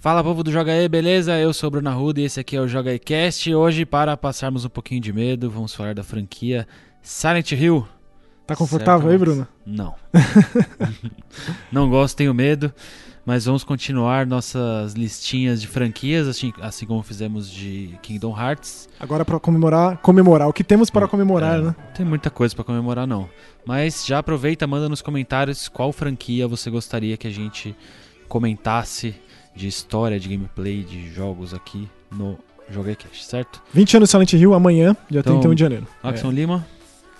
Fala povo do Joga aí, beleza? Eu sou o Bruno Arruda e esse aqui é o Joga Cast. Hoje, para passarmos um pouquinho de medo, vamos falar da franquia Silent Hill. Tá confortável aí? Bruno? Não. Não gosto, tenho medo. Mas vamos continuar nossas listinhas de franquias, assim, assim como fizemos de Kingdom Hearts. Agora pra comemorar, comemorar o que temos para comemorar, É, né? Não tem muita coisa pra comemorar, não. Mas já aproveita, manda nos comentários qual franquia você gostaria que a gente comentasse de história, de gameplay, de jogos aqui no JogaCast, certo? 20 anos de Silent Hill amanhã, dia Então, 31 de janeiro. Axon É. Lima,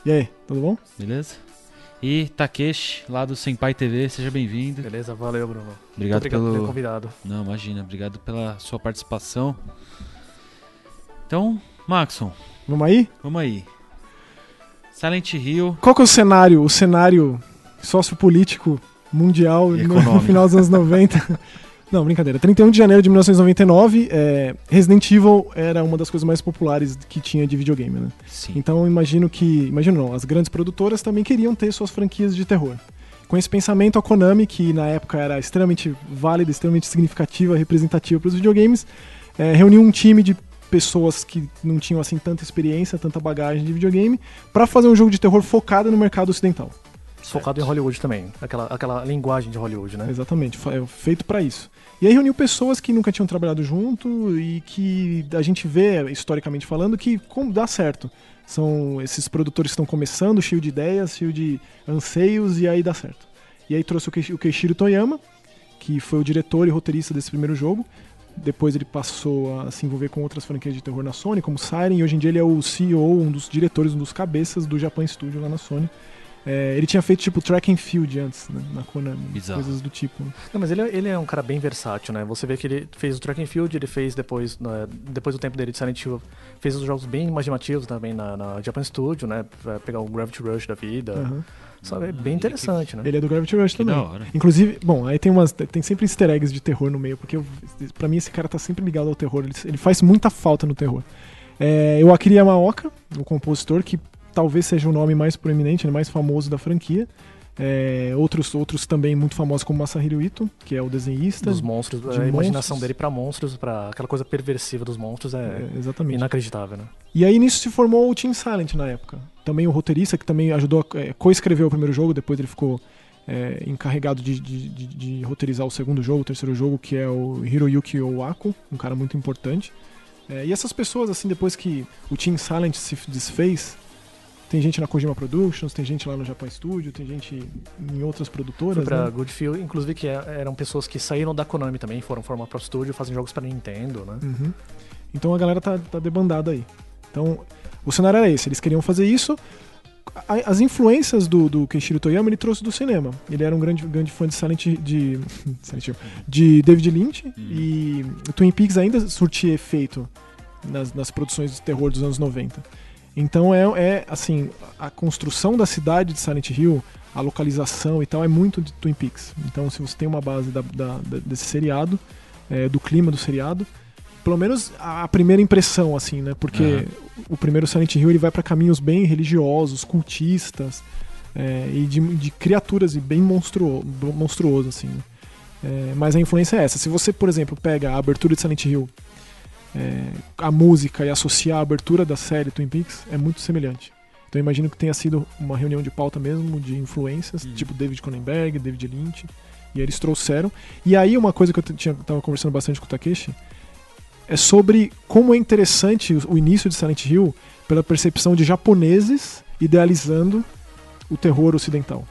E aí, tudo bom? beleza? E Takeshi, lá do Senpai TV, seja bem-vindo. Beleza, valeu, Bruno. Obrigado, Obrigado por ter pelo. convidado. Não, imagina, obrigado pela sua participação. Então, Maxon, Vamos aí? vamos aí. Silent Hill. Qual que é o cenário, o cenário sociopolítico mundial no final dos anos 90? Não, brincadeira. 31 de janeiro de 1999, é, Resident Evil era uma das coisas mais populares que tinha de videogame, né? Sim. Então imagino que. Imagino não, as grandes produtoras também queriam ter suas franquias de terror. Com esse pensamento, a Konami, que na época era extremamente válida, extremamente significativa, representativa para os videogames, eh, reuniu um time de pessoas que não tinham assim tanta experiência, tanta bagagem de videogame, para fazer um jogo de terror focado no mercado ocidental. Focado em Hollywood também. Aquela, aquela linguagem de Hollywood, né? Exatamente, é feito para isso. E aí reuniu pessoas que nunca tinham trabalhado junto e que a gente vê, historicamente falando, que como dá certo. São esses produtores que estão começando, cheio de ideias, cheio de anseios, e aí dá certo. E aí trouxe o Keishiro Toyama, que foi o diretor e roteirista desse primeiro jogo. Depois ele passou a se envolver com outras franquias de terror na Sony, como Siren, e hoje em dia ele é o CEO, um dos diretores, um dos cabeças do Japan Studio lá na Sony. É, ele tinha feito tipo track and field antes, né, na Konami, Bizarro. coisas do tipo. né? Não, mas ele, é- ele é um cara bem versátil, né? Você vê que ele fez o Track and Field, ele fez depois, né, depois do tempo dele de Silent Hill, fez os jogos bem imaginativos também na, na Japan Studio, né? Pra pegar o Gravity Rush da vida. Aham. Sabe? É bem ele interessante, né? Ele é do Gravity Rush Que também. da hora. Inclusive, bom, aí tem umas. Tem sempre easter eggs de terror no meio, porque eu, pra mim esse cara tá sempre ligado ao terror. Ele, ele faz muita falta no terror. É, o Akira Yamaoka, o compositor, que talvez seja o nome mais proeminente, né, mais famoso da franquia. É, outros, outros também muito famosos, como Masahiro Ito, que é o desenhista. Dos monstros, de a imaginação monstros. dele pra monstros, pra aquela coisa perversiva dos monstros é, É, exatamente. inacreditável, né? E aí nisso se formou o Team Silent na época. Também o roteirista que também ajudou a é, coescrever o primeiro jogo, depois ele ficou é, encarregado de, de, de- de roteirizar o segundo jogo, o terceiro jogo, que é o Hiroyuki Owako, um cara muito importante. É, e essas pessoas, assim, depois que o Team Silent se desfez, tem gente na Kojima Productions, tem gente lá no Japan Studio, tem gente em outras Foi produtoras, pra né? Goodfield, inclusive que é- eram pessoas que saíram da Konami também, foram formar pro estúdio, fazem jogos pra Nintendo, né? Uhum. Então a galera tá, tá debandada aí. Então, o cenário era esse, eles queriam fazer isso. As influências do, do Keishiro Toyama ele trouxe do cinema. Ele era um grande, grande fã de Silent de, Silent Hill, de David Lynch e o Twin Peaks ainda surtia efeito nas, nas produções de terror dos anos 90. Então é, é assim, a construção da cidade de Silent Hill, a localização e tal é muito de Twin Peaks. Então se você tem uma base da- da- da- desse seriado, é, do clima do seriado, pelo menos a a primeira impressão, assim, né? Porque o primeiro Silent Hill ele vai para caminhos bem religiosos, cultistas é, e de, de criaturas e bem monstruo, monstruoso, assim. né? É, mas a influência é essa. Se você, por exemplo, pega a abertura de Silent Hill, é, a música e associar a abertura da série Twin Peaks, é muito semelhante. Então eu imagino que tenha sido uma reunião de pauta mesmo, de influências, Uhum. tipo David Cronenberg, David Lynch, e eles trouxeram. E aí uma coisa que eu tinha, tava conversando bastante com o Takeshi é sobre como é interessante o o início de Silent Hill pela percepção de japoneses idealizando o terror ocidental.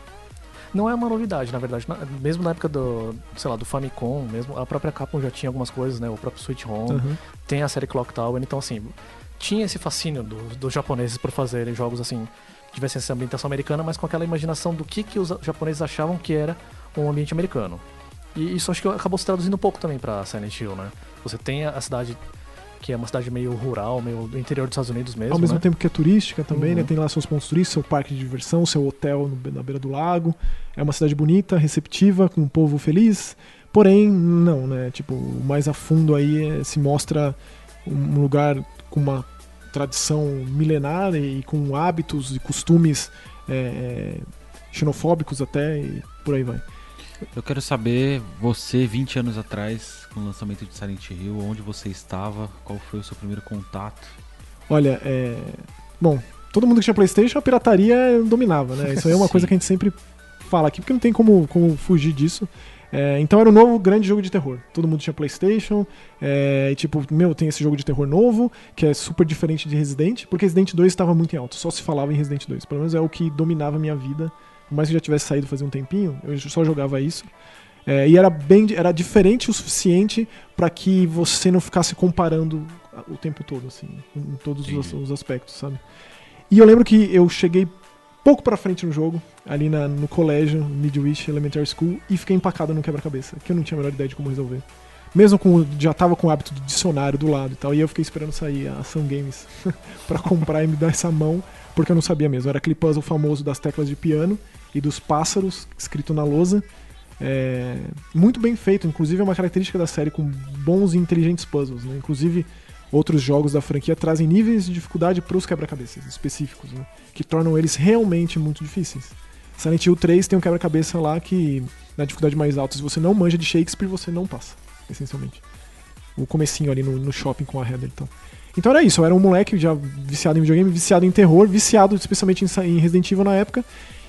Não é uma novidade, na verdade. Na- mesmo na época do, sei lá, do Famicom, mesmo a própria Capcom já tinha algumas coisas, né? O próprio Switch Home, Uhum. tem a série Clock Tower, então assim, tinha esse fascínio do- dos japoneses por fazerem jogos assim, que tivessem essa ambientação americana, mas com aquela imaginação do que, que os japoneses achavam que era um ambiente americano. E isso acho que acabou se traduzindo um pouco também pra Silent Hill, né? Você tem a cidade que é uma cidade meio rural, meio do interior dos Estados Unidos mesmo, Ao mesmo né? tempo que é turística também, Uhum. né? Tem lá seus pontos turísticos, seu parque de diversão, seu hotel na beira do lago. É uma cidade bonita, receptiva, com um povo feliz. Porém, não, né? Tipo, mais a fundo aí é- se mostra um lugar com uma tradição milenar e com hábitos e costumes é, é, xenofóbicos até e por aí vai. Eu quero saber, você, 20 anos atrás, com o lançamento de Silent Hill, onde você estava, qual foi o seu primeiro contato? Olha, é. Bom, todo mundo que tinha PlayStation, a pirataria dominava, né? Isso aí é uma coisa que a gente sempre fala aqui, porque não tem como, como fugir disso. É, então era um novo grande jogo de terror. Todo mundo tinha PlayStation, é, e tipo, meu, tem esse jogo de terror novo, que é super diferente de Resident, porque Resident 2 estava muito em alto, só se falava em Resident 2. Pelo menos é o que dominava a minha vida. Por mais que já tivesse saído fazia um tempinho, eu só jogava isso. É, e era bem era diferente o suficiente para que você não ficasse comparando o tempo todo, assim, em todos os, os aspectos, sabe? E eu lembro que eu cheguei pouco pra frente no jogo, ali na- no colégio, Midwich Elementary School, e fiquei empacado no quebra-cabeça, que eu não tinha a menor ideia de como resolver. Mesmo com já tava com o hábito do dicionário do lado e tal, e eu fiquei esperando sair a Ação Games pra comprar e me dar essa mão, porque eu não sabia mesmo. Era aquele puzzle famoso das teclas de piano e dos pássaros escrito na lousa. É, muito bem feito, inclusive é uma característica da série com bons e inteligentes puzzles. Né? Inclusive, outros jogos da franquia trazem níveis de dificuldade para os quebra-cabeças específicos, né? que tornam eles realmente muito difíceis. Silent Hill 3 tem um quebra-cabeça lá que, na dificuldade mais alta, se você não manja de Shakespeare, você não passa, essencialmente. O comecinho ali no, no shopping com a Heather, então. Então era isso, eu era um moleque já viciado em videogame, viciado em terror, viciado especialmente em, Resident Evil na época,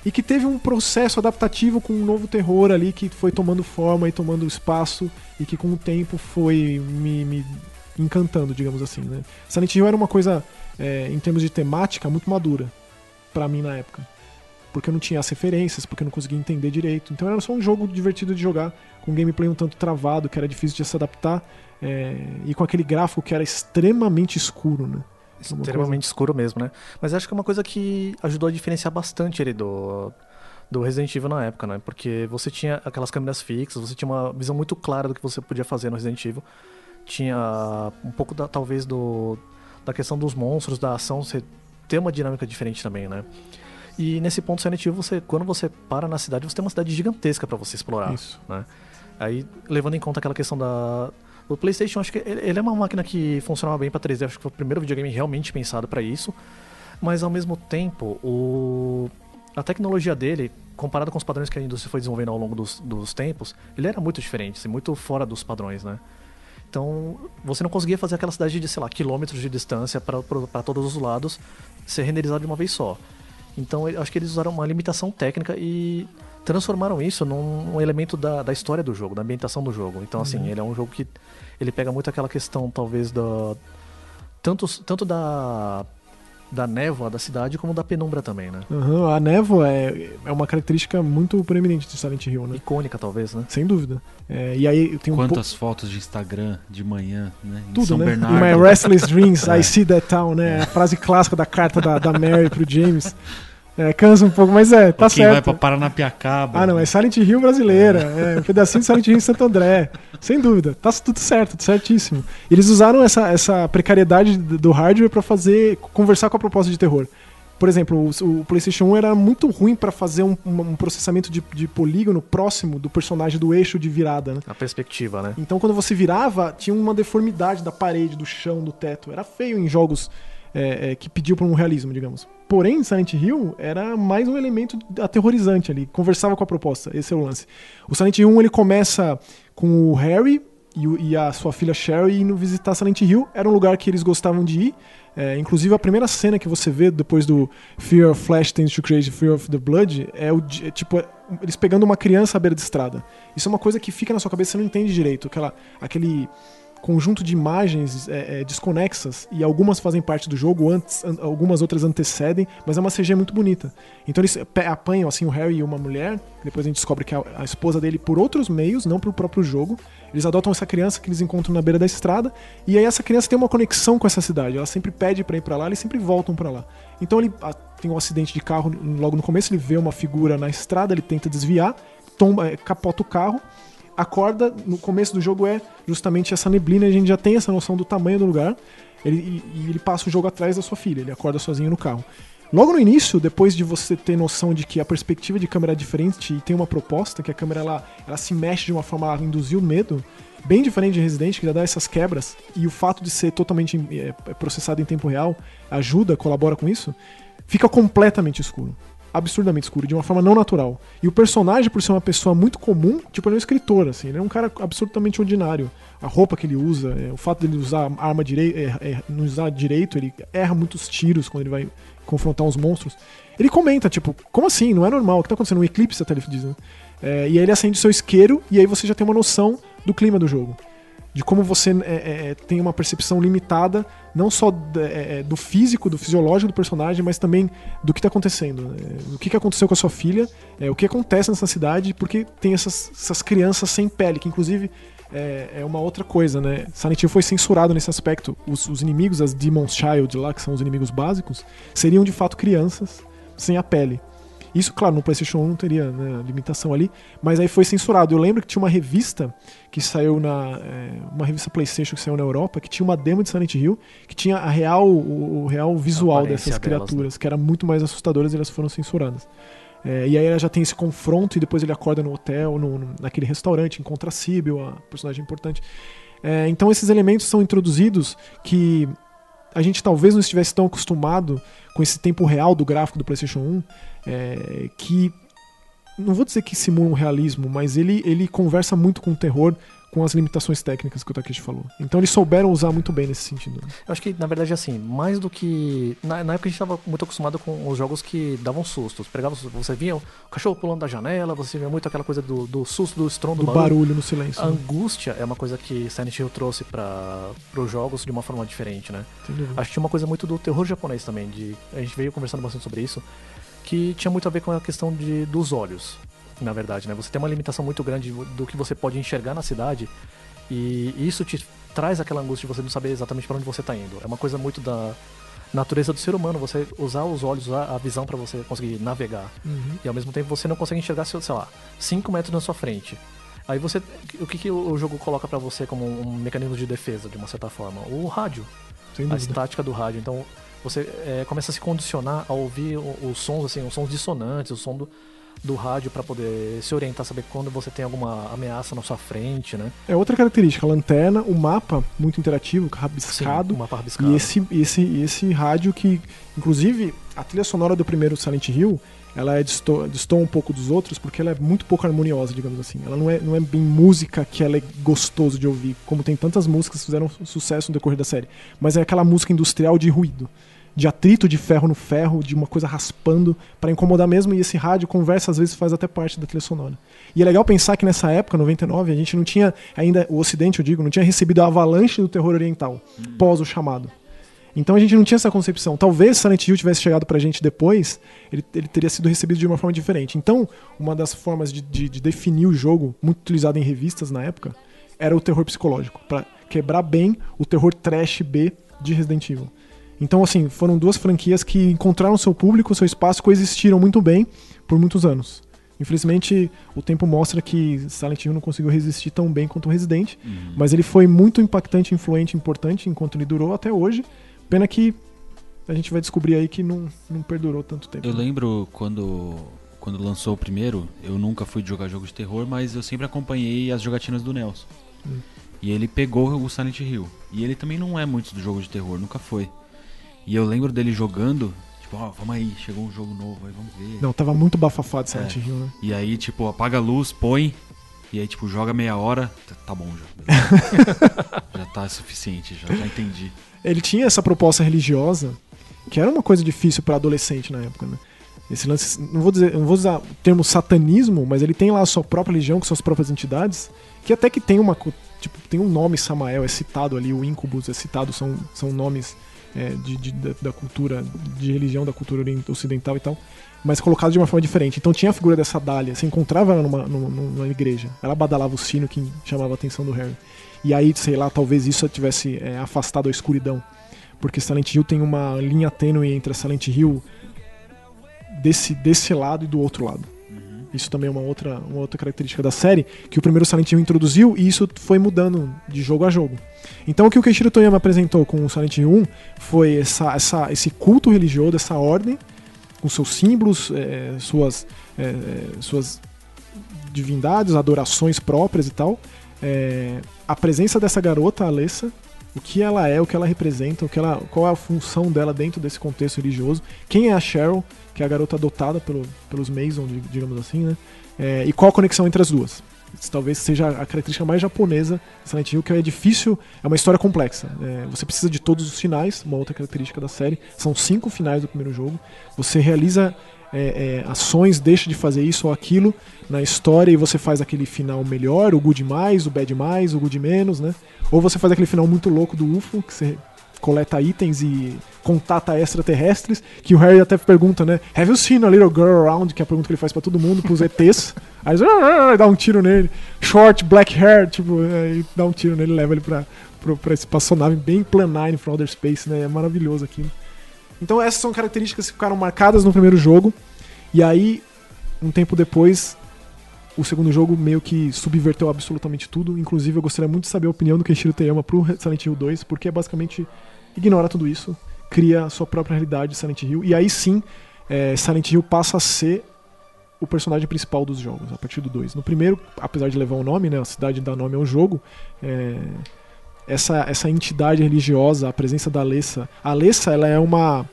e que teve um processo adaptativo com um novo terror ali que foi tomando forma e tomando espaço e que com o tempo foi me, me encantando, digamos assim. Né? Silent Hill era uma coisa, é, em termos de temática, muito madura pra mim na época. Porque eu não tinha as referências, porque eu não conseguia entender direito. Então era só um jogo divertido de jogar, com gameplay um tanto travado, que era difícil de se adaptar, é, e com aquele gráfico que era extremamente escuro, né? É uma Extremamente escuro mesmo, né? Mas acho que é uma coisa que ajudou a diferenciar bastante ele do, do Resident Evil na época, né? Porque você tinha aquelas câmeras fixas, você tinha uma visão muito clara do que você podia fazer no Resident Evil. Tinha um pouco da, talvez do da questão dos monstros, da ação, você ter uma dinâmica diferente também, né? E nesse ponto Silent Hill, você, quando você para na cidade, você tem uma cidade gigantesca pra você explorar. Isso. né? Aí, levando em conta aquela questão da. O PlayStation, acho que ele é uma máquina que funcionava bem pra 3D, acho que foi o primeiro videogame realmente pensado pra isso. Mas ao mesmo tempo, o... a tecnologia dele, comparado com os padrões que a indústria foi desenvolvendo ao longo dos, dos tempos, ele era muito diferente, assim, muito fora dos padrões, né? Então, você não conseguia fazer aquela cidade de, sei lá, quilômetros de distância para todos os lados ser renderizado de uma vez só. Então, acho que eles usaram uma limitação técnica e transformaram isso num um elemento da, da história do jogo, da ambientação do jogo. Então, assim, ele é um jogo que ele pega muito aquela questão, talvez, da tanto, tanto da da névoa da cidade como da penumbra também, né? Uhum, a névoa é, é uma característica muito preeminente de Silent Hill, né? Icônica, talvez, né? Sem dúvida. É, e aí tem um. Quantas fotos de Instagram de manhã, né? Em Tudo, São né? Bernardo. In my restless dreams, É. I see that town, né? A frase clássica da carta da, da Mary pro James. É, cansa um pouco, mas é, tá Quem vai certo. pra Paranapiacaba. Ah, não, é Silent Hill brasileira. É um pedacinho de Silent Hill em Santo André. Sem dúvida. Tá tudo certo, tudo certíssimo. Eles usaram essa, essa precariedade do hardware pra fazer. conversar com a proposta de terror. Por exemplo, o, o PlayStation 1 era muito ruim pra fazer um, um- um processamento de, de polígono próximo do personagem do eixo de virada, né? A perspectiva, né? Então quando você virava, tinha uma deformidade da parede, do chão, do teto. Era feio em jogos é, é, que pediam por um realismo, digamos. Porém, Silent Hill era mais um elemento aterrorizante ali, conversava com a proposta, esse é o lance. O Silent Hill 1 ele começa com o Harry e, e a sua filha Sherry indo visitar Silent Hill. Era um lugar que eles gostavam de ir. É, inclusive a primeira cena que você vê depois do Fear of Flesh Tends to Create Fear of the Blood é o é, tipo é, eles pegando uma criança à beira de estrada. Isso é uma coisa que fica na sua cabeça, você não entende direito. Aquela, aquele conjunto de imagens é, é, desconexas e algumas fazem parte do jogo, antes, an- algumas outras antecedem, mas é uma CG muito bonita. Então eles apanham assim o Harry e uma mulher, depois a gente descobre que é a, a esposa dele por outros meios, não pro próprio jogo. Eles adotam essa criança que eles encontram na beira da estrada e aí essa criança tem uma conexão com essa cidade. Ela sempre pede pra ir pra lá, eles sempre voltam pra lá. Então ele ah, tem um acidente de carro logo no começo, ele vê uma figura na estrada, ele tenta desviar, tomba, eh, capota o carro acorda no começo do jogo é justamente essa neblina, a gente já tem essa noção do tamanho do lugar. Ele, e, ele passa o jogo atrás da sua filha, ele acorda sozinho no carro. Logo no início, depois de você ter noção de que a perspectiva de câmera é diferente e tem uma proposta, que a câmera ela, ela se mexe de uma forma a induzir o medo, bem diferente de Resident, que já dá essas quebras, e o fato de ser totalmente é, processado em tempo real ajuda, colabora com isso, fica completamente escuro. Absurdamente escuro, de uma forma não natural. E o personagem, por ser uma pessoa muito comum, tipo, ele é um escritor, assim, ele é um cara absolutamente ordinário. A roupa que ele usa, é, o fato dele usar arma direito, é, é, não usar direito, ele erra muitos tiros quando ele vai confrontar uns monstros. Ele comenta, tipo, como assim? Não é normal, o que tá acontecendo? Um eclipse, até ele diz, né? E aí ele acende seu isqueiro e aí você já tem uma noção do clima do jogo. De como você é, é, tem uma percepção limitada, não só é, do físico, do fisiológico do personagem, mas também do que está acontecendo. Né? Do que, que aconteceu com a sua filha, o que acontece nessa cidade, porque tem essas, essas crianças sem pele, que inclusive é, é, uma outra coisa, né? Silent Hill foi censurado nesse aspecto. Os, os, inimigos, as Demon's Child lá, que são os inimigos básicos, seriam de fato crianças sem a pele. Isso, claro, no PlayStation 1 não teria né, limitação ali, mas aí foi censurado. Eu lembro que tinha uma revista que saiu na. É, uma revista PlayStation que saiu na Europa, que tinha uma demo de Silent Hill, que tinha a real, o, o real visual dessas criaturas, delas, né? que era muito mais assustadoras e elas foram censuradas. É, e aí ela já tem esse confronto e depois ele acorda no hotel, no, no, naquele restaurante, encontra a Sibyl, a personagem importante. É, então esses elementos são introduzidos que a gente talvez não estivesse tão acostumado com esse tempo real do gráfico do PlayStation 1, é, que não vou dizer que simula um realismo, mas ele, ele conversa muito com o terror com as limitações técnicas que o Takeshi falou. Então eles souberam usar muito bem nesse sentido. Eu acho que, na verdade, assim, mais do que. Na, na época a gente estava muito acostumado com os jogos que davam sustos. Pegava, você via o cachorro pulando da janela, você via muito aquela coisa do, do susto, do estrondo, do, do barulho. barulho. no silêncio. A né? angústia é uma coisa que Silent Hill trouxe para os jogos de uma forma diferente, né? Acho que tinha uma coisa muito do terror japonês também. De, a gente veio conversando bastante sobre isso. Que tinha muito a ver com a questão de, dos olhos na verdade, né? Você tem uma limitação muito grande do que você pode enxergar na cidade e isso te traz aquela angústia de você não saber exatamente para onde você está indo. É uma coisa muito da natureza do ser humano, você usar os olhos, usar a visão para você conseguir navegar. Uhum. E ao mesmo tempo você não consegue enxergar, sei lá, 5 metros na sua frente. Aí você. O que, que o jogo coloca para você como um mecanismo de defesa, de uma certa forma? O rádio. a estática do rádio. Então você é, começa a se condicionar a ouvir os sons, assim, os sons dissonantes, o som do, do rádio para poder se orientar, saber quando você tem alguma ameaça na sua frente, né? É outra característica, a lanterna, o mapa muito interativo, rabiscado. Sim, o mapa rabiscado. E esse, esse, esse rádio que, inclusive, a trilha sonora do primeiro Silent Hill, ela é distor, um pouco dos outros porque ela é muito pouco harmoniosa, digamos assim. Ela não é, não é bem música que ela é gostoso de ouvir, como tem tantas músicas que fizeram sucesso no decorrer da série. Mas é aquela música industrial de ruído de atrito de ferro no ferro, de uma coisa raspando para incomodar mesmo, e esse rádio conversa às vezes faz até parte da trilha sonora. E é legal pensar que nessa época, 99, a gente não tinha ainda, o ocidente eu digo, não tinha recebido a avalanche do terror oriental, hum. pós o chamado. Então a gente não tinha essa concepção. Talvez Silent Hill tivesse chegado pra gente depois, ele, ele teria sido recebido de uma forma diferente. Então, uma das formas de, de, de definir o jogo, muito utilizado em revistas na época, era o terror psicológico, para quebrar bem o terror trash B de Resident Evil. Então, assim, foram duas franquias que encontraram seu público, seu espaço, coexistiram muito bem por muitos anos. Infelizmente, o tempo mostra que Silent Hill não conseguiu resistir tão bem quanto o Resident, uhum. mas ele foi muito impactante, influente, importante enquanto ele durou até hoje. Pena que a gente vai descobrir aí que não, não perdurou tanto tempo. Eu lembro quando, quando lançou o primeiro, eu nunca fui jogar jogos de terror, mas eu sempre acompanhei as jogatinas do Nelson. Hum. E ele pegou o Silent Hill. E ele também não é muito do jogo de terror, nunca foi. E eu lembro dele jogando, tipo, ó, oh, vamos aí, chegou um jogo novo aí, vamos ver. Não, tava muito bafafado Silent é. Hill, né? E aí, tipo, apaga a luz, põe, e aí, tipo, joga meia hora, tá bom já. já tá suficiente, já, já entendi. Ele tinha essa proposta religiosa, que era uma coisa difícil para adolescente na época, né? Esse lance, não vou dizer, não vou usar o termo satanismo, mas ele tem lá a sua própria religião com suas próprias entidades, que até que tem uma tipo, tem um nome Samael, é citado ali, o Incubus é citado, são, são nomes é, de, de, da cultura, de religião da cultura ocidental e tal, mas colocado de uma forma diferente. Então tinha a figura dessa Dália, você encontrava ela numa, numa, numa, igreja, ela badalava o sino que chamava a atenção do Harry. E aí, sei lá, talvez isso tivesse é, afastado a escuridão. Porque Silent Hill tem uma linha tênue entre a Silent Hill desse, desse lado e do outro lado. Isso também é uma outra, uma outra característica da série, que o primeiro Silent Hill introduziu e isso foi mudando de jogo a jogo. Então o que o Keishiro Toyama apresentou com o Silent Hill 1 foi essa, essa, esse culto religioso, essa ordem, com seus símbolos, é, suas, é, suas divindades, adorações próprias e tal. É, a presença dessa garota, Alessa, o que ela é, o que ela representa, o que ela, qual é a função dela dentro desse contexto religioso, quem é a Cheryl, que é a garota adotada pelo, pelos Mason, digamos assim, né? É, e qual a conexão entre as duas. Isso talvez seja a característica mais japonesa de Silent Hill, que é difícil, é uma história complexa. É, você precisa de todos os finais, uma outra característica da série. São cinco finais do primeiro jogo. Você realiza é, é, ações, deixa de fazer isso ou aquilo na história e você faz aquele final melhor, o good mais, o bad mais, o good menos, né? Ou você faz aquele final muito louco do UFO, que você coleta itens e contata extraterrestres, que o Harry até pergunta, né? Have you seen a little girl around? Que é a pergunta que ele faz para todo mundo, pros ETs. Aí ele ah, dá um tiro nele. Short, black hair, tipo, aí dá um tiro nele, leva ele pra, pra, pra espaçonave bem Plan 9 from Outer Space, né? É maravilhoso aquilo. Então essas são características que ficaram marcadas no primeiro jogo. E aí, um tempo depois, o segundo jogo meio que subverteu absolutamente tudo. Inclusive, eu gostaria muito de saber a opinião do Kenshiro Teyama pro Silent Hill 2, porque é basicamente ignora tudo isso, cria sua própria realidade Silent Hill. E aí sim, é, Silent Hill passa a ser o personagem principal dos jogos, a partir do 2. No primeiro, apesar de levar o nome, né, a cidade dá nome ao jogo, é, essa, essa entidade religiosa, a presença da Alessa. A Alessa, ela é uma.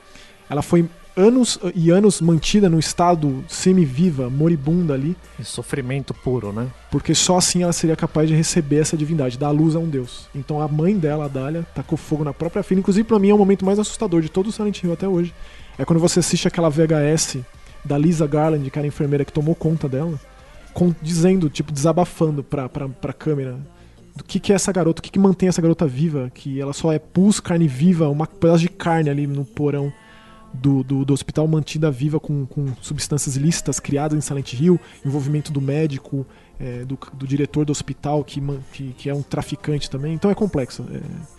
Ela foi anos e anos mantida no estado semi-viva, moribunda ali. E sofrimento puro, né? Porque só assim ela seria capaz de receber essa divindade, dar a luz a um deus. Então a mãe dela, a Dália, tacou fogo na própria filha. Inclusive, para mim, é o momento mais assustador de todo o Silent Hill até hoje. É quando você assiste aquela VHS da Lisa Garland, que era a enfermeira que tomou conta dela, com, dizendo, tipo, desabafando pra, pra, pra câmera do que, que é essa garota, o que, que mantém essa garota viva, que ela só é pus, carne viva, uma pedaço de carne ali no porão do, do, do, hospital mantida viva com, com substâncias lícitas criadas em Silent Hill, envolvimento do médico, é, do, do, diretor do hospital, que, que, que, é um traficante também. Então é complexo. É...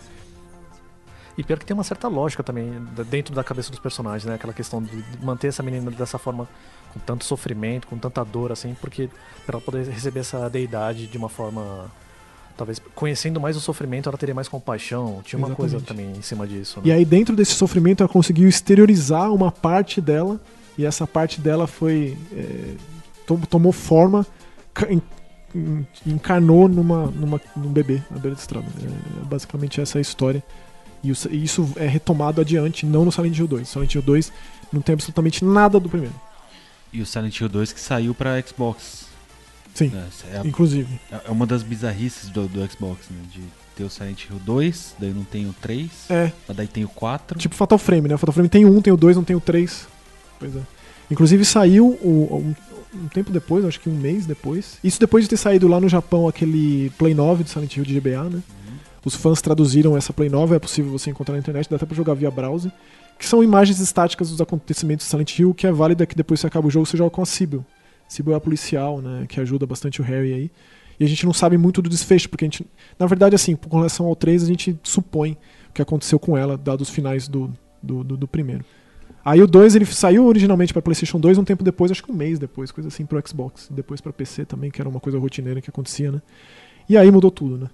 E pior que tem uma certa lógica também dentro da cabeça dos personagens, né? Aquela questão de manter essa menina dessa forma, com tanto sofrimento, com tanta dor, assim, porque para ela poder receber essa deidade de uma forma talvez conhecendo mais o sofrimento, ela teria mais compaixão. Tinha uma Exatamente. coisa também em cima disso. Né? E aí, dentro desse sofrimento, ela conseguiu exteriorizar uma parte dela, e essa parte dela foi. É, tomou forma, encarnou numa, numa, num bebê na beira da estrada. É, basicamente, essa é a história. E isso é retomado adiante, não no Silent Hill 2. Silent Hill 2 não tem absolutamente nada do primeiro. E o Silent Hill 2 que saiu para Xbox Sim, é, é inclusive. É uma das bizarrices do, do Xbox, né? De ter o Silent Hill 2, daí não tem o 3, é. mas daí tem o 4. Tipo Fatal Frame, né? O Fatal Frame tem o 1, tem o 2, não tem o 3. Pois é. Inclusive saiu o, um, um, tempo depois, acho que um mês depois. Isso depois de ter saído lá no Japão aquele Play 9 do Silent Hill de GBA, né? Uhum. Os fãs traduziram essa Play 9, é possível você encontrar na internet, dá até pra jogar via browser. Que são imagens estáticas dos acontecimentos do Silent Hill, que é válida que depois que acaba o jogo você joga com a Sibyl. Sibyl é policial, né, que ajuda bastante o Harry aí. E a gente não sabe muito do desfecho, porque a gente, na verdade, assim, com relação ao 3, a gente supõe o que aconteceu com ela, dados os finais do, do, do, do primeiro. Aí o 2 ele saiu originalmente para PlayStation 2 um tempo depois, acho que um mês depois, coisa assim, pro Xbox. Depois para PC também, que era uma coisa rotineira que acontecia, né? E aí mudou tudo, né?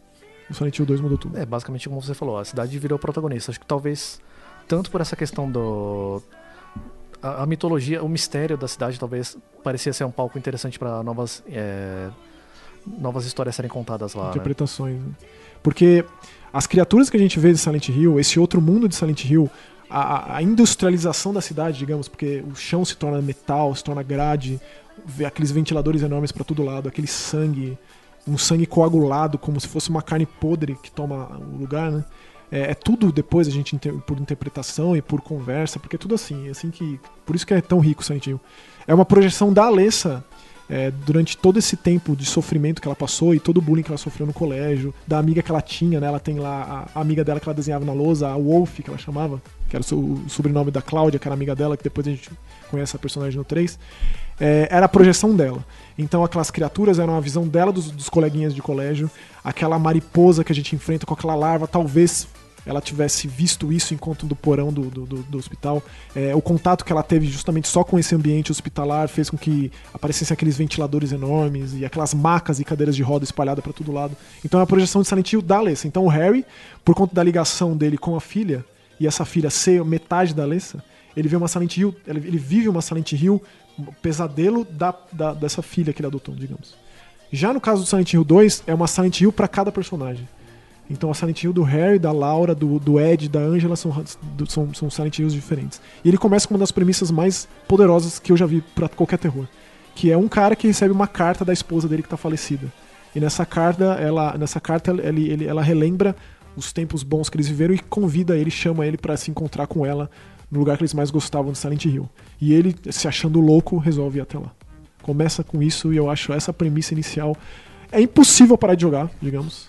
O Silent Hill 2 mudou tudo. É, basicamente como você falou, a cidade virou protagonista. Acho que talvez, tanto por essa questão do, a, a, mitologia, o mistério da cidade talvez parecia ser um palco interessante para novas é, novas histórias serem contadas lá. Né? Interpretações. Né? Porque as criaturas que a gente vê de Silent Hill, esse outro mundo de Silent Hill, a, a, industrialização da cidade, digamos, porque o chão se torna metal, se torna grade, aqueles ventiladores enormes para todo lado, aquele sangue, um sangue coagulado, como se fosse uma carne podre que toma o lugar, né? É, é, tudo depois a gente por interpretação e por conversa, porque é tudo assim, é assim que por isso que é tão rico o Silent. É uma projeção da Alessa é, durante todo esse tempo de sofrimento que ela passou e todo o bullying que ela sofreu no colégio, da amiga que ela tinha, né? Ela tem lá a, a amiga dela que ela desenhava na lousa, a Wolf, que ela chamava, que era o, o sobrenome da Cláudia, que era amiga dela, que depois a gente conhece a personagem no 3. É, era a projeção dela. Então aquelas criaturas eram a visão dela dos, dos coleguinhas de colégio, aquela mariposa que a gente enfrenta com aquela larva, talvez ela tivesse visto isso enquanto do porão do, do, do, hospital. É, o contato que ela teve justamente só com esse ambiente hospitalar fez com que aparecessem aqueles ventiladores enormes e aquelas macas e cadeiras de roda espalhadas para todo lado. Então é a projeção de Silent Hill da Alessa. Então o Harry, por conta da ligação dele com a filha, e essa filha ser metade da Alessa, ele vê uma Silent Hill, ele vive uma Silent Hill, um pesadelo da, da, dessa filha que ele adotou, digamos. Já no caso do Silent Hill 2, é uma Silent Hill para cada personagem. Então a Silent Hill do Harry, da Laura, do, do Ed, da Angela são, do- são, são Silent Hills diferentes. E ele começa com uma das premissas mais poderosas que eu já vi pra qualquer terror. Que é um cara que recebe uma carta da esposa dele que tá falecida. E nessa carta, ela, nessa carta ele, ele- ela relembra os tempos bons que eles viveram e convida ele, chama ele pra se encontrar com ela no lugar que eles mais gostavam de Silent Hill. E ele, se achando louco, resolve ir até lá. Começa com isso e eu acho essa premissa inicial. É impossível parar de jogar, digamos,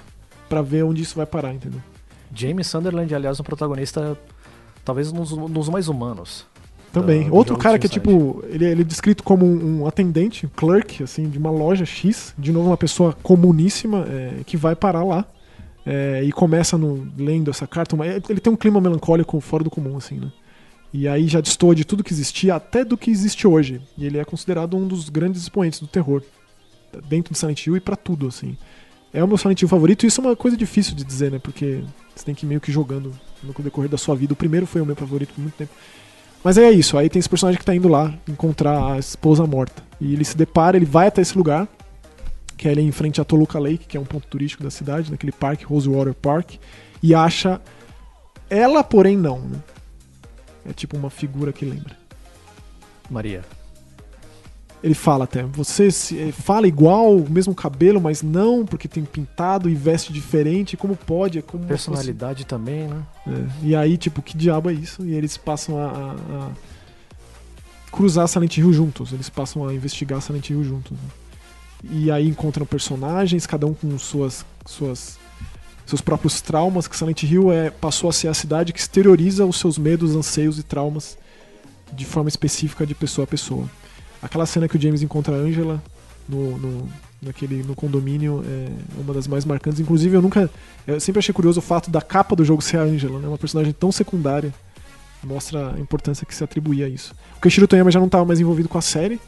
pra ver onde isso vai parar, entendeu? James Sunderland, aliás, um protagonista talvez nos, nos mais humanos. Também. Outro cara que é tipo. Ele, ele é descrito como um, um atendente, um clerk, assim, de uma loja X. De novo, uma pessoa comuníssima é, que vai parar lá. é, e começa no, lendo essa carta. uma- ele tem um clima melancólico fora do comum, assim, né? E aí já destoa de tudo que existia, até do que existe hoje. E ele é considerado um dos grandes expoentes do terror. Dentro de Silent Hill e pra tudo, assim. É o meu Silent Hill favorito, e isso é uma coisa difícil de dizer, né? Porque você tem que ir meio que jogando no decorrer da sua vida. O primeiro foi o meu favorito por muito tempo. Mas é isso, aí tem esse personagem que tá indo lá encontrar a esposa morta. E ele se depara, ele vai até esse lugar, que é ali em frente a Toluca Lake, que é um ponto turístico da cidade, naquele parque, Rosewater Park, e acha ela, porém não, né? É tipo uma figura que lembra. Maria. Ele fala até, você se, eh, fala igual, o mesmo cabelo, mas não, porque tem pintado e veste diferente, como pode? É como Personalidade também, né? É, E aí, tipo, que diabo é isso? E eles passam a, a- a cruzar Silent Hill juntos. Eles passam a investigar Silent Hill juntos. né? E aí encontram personagens, cada um com suas, suas, seus próprios traumas. Que Silent Hill é, passou a ser a cidade que exterioriza os seus medos, anseios e traumas de forma específica de pessoa a pessoa. Aquela cena que o James encontra a Angela no, no, naquele, no condomínio é uma das mais marcantes. Inclusive, eu nunca. Eu sempre achei curioso o fato da capa do jogo ser a Angela, né? Uma personagem tão secundária. Mostra a importância que se atribuía a isso. O Kenshiro Toyama já não estava mais envolvido com a série.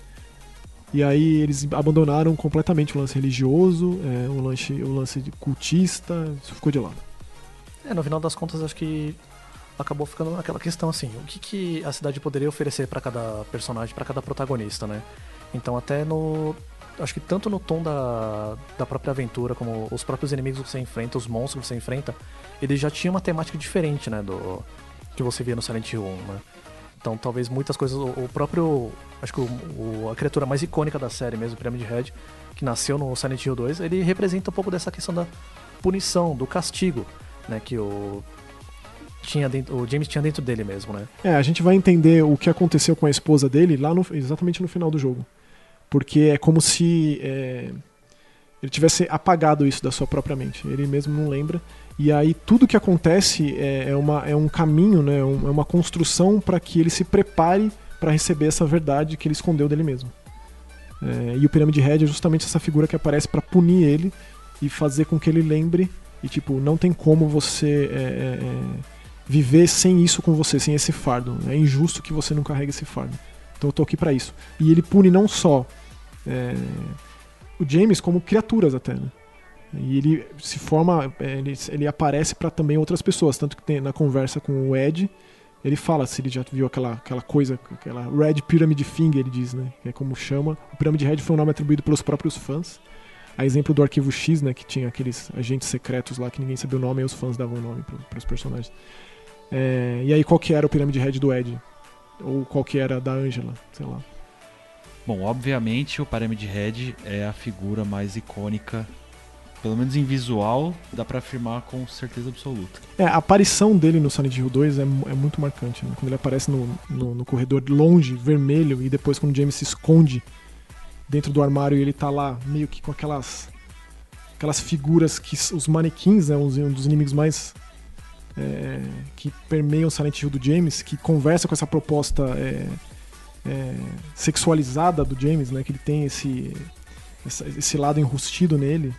E aí eles abandonaram completamente o lance religioso, é, o, lance, o lance cultista, isso ficou de lado. É, no final das contas, acho que acabou ficando naquela questão assim, o que, que a cidade poderia oferecer pra cada personagem, pra cada protagonista, né? Então até no acho que tanto no tom da, da própria aventura como os próprios inimigos que você enfrenta, os monstros que você enfrenta, ele já tinha uma temática diferente, né, do que você via no Silent Hill 1, né? Então talvez muitas coisas o, o próprio acho que o, o- a criatura mais icônica da série mesmo, Pyramid Head, que nasceu no Silent Hill 2, ele representa um pouco dessa questão da punição, do castigo, né, que o tinha dentro, o James tinha dentro dele mesmo, né? É, a gente vai entender o que aconteceu com a esposa dele lá no, exatamente no final do jogo. Porque é como se é, ele tivesse apagado isso da sua própria mente. Ele mesmo não lembra. E aí tudo que acontece é, é, uma, é um caminho, né, é uma construção para que ele se prepare para receber essa verdade que ele escondeu dele mesmo. É, e o Pyramid Head é justamente essa figura que aparece para punir ele e fazer com que ele lembre. E tipo, não tem como você é, é, é, viver sem isso com você, sem esse fardo. É injusto que você não carregue esse fardo. Então eu tô aqui pra isso. E ele pune não só é, o James, como criaturas até, né? E ele se forma, é, ele, ele aparece pra também outras pessoas. Tanto que tem na conversa com o Ed, ele fala se ele já viu aquela, aquela coisa, aquela Red Pyramid Finger, ele diz, né? Que é como chama. O Pyramid Head foi um nome atribuído pelos próprios fãs. A exemplo do Arquivo X, né? Que tinha aqueles agentes secretos lá que ninguém sabia o nome e os fãs davam o nome pro, pros personagens. É, e aí, qual que era o Pyramid Head do Ed? Ou qual que era da Angela? Sei lá. Bom, obviamente o Pyramid Head é a figura mais icônica, pelo menos em visual, dá pra afirmar com certeza absoluta. É, a aparição dele no Silent Hill 2 é, é muito marcante. né? Quando ele aparece no, no, no corredor longe, vermelho, e depois quando o James se esconde dentro do armário e ele tá lá meio que com aquelas aquelas figuras que os manequins, né, um dos inimigos mais é, que permeiam o Silent Hill do James, que conversa com essa proposta é, é, sexualizada do James, né, que ele tem esse esse lado enrustido nele.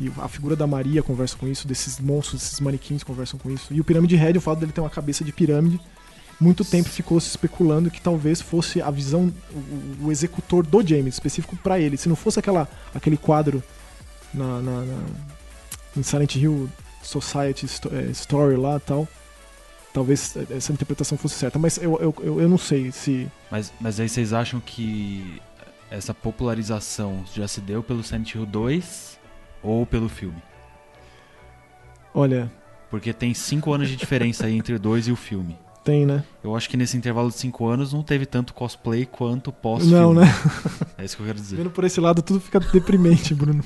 E a figura da Maria conversa com isso, desses monstros, desses manequins conversam com isso. E o Pirâmide Head, o fato dele ter uma cabeça de pirâmide, muito tempo ficou se especulando que talvez fosse a visão, o, o executor do James, específico pra ele. Se não fosse aquela, aquele quadro na, na, na- em Silent Hill Society eh, Story lá e tal, talvez essa interpretação fosse certa. Mas eu, eu, eu, eu não sei se. Mas, mas aí vocês acham que essa popularização já se deu pelo Silent Hill 2 ou pelo filme? Olha, Porque tem cinco anos de diferença aí entre o 2 e o filme. Tem, né? Eu acho que nesse intervalo de cinco anos não teve tanto cosplay quanto pós-filme. Não, né? É isso que eu quero dizer. Vendo por esse lado, tudo fica deprimente, Bruno.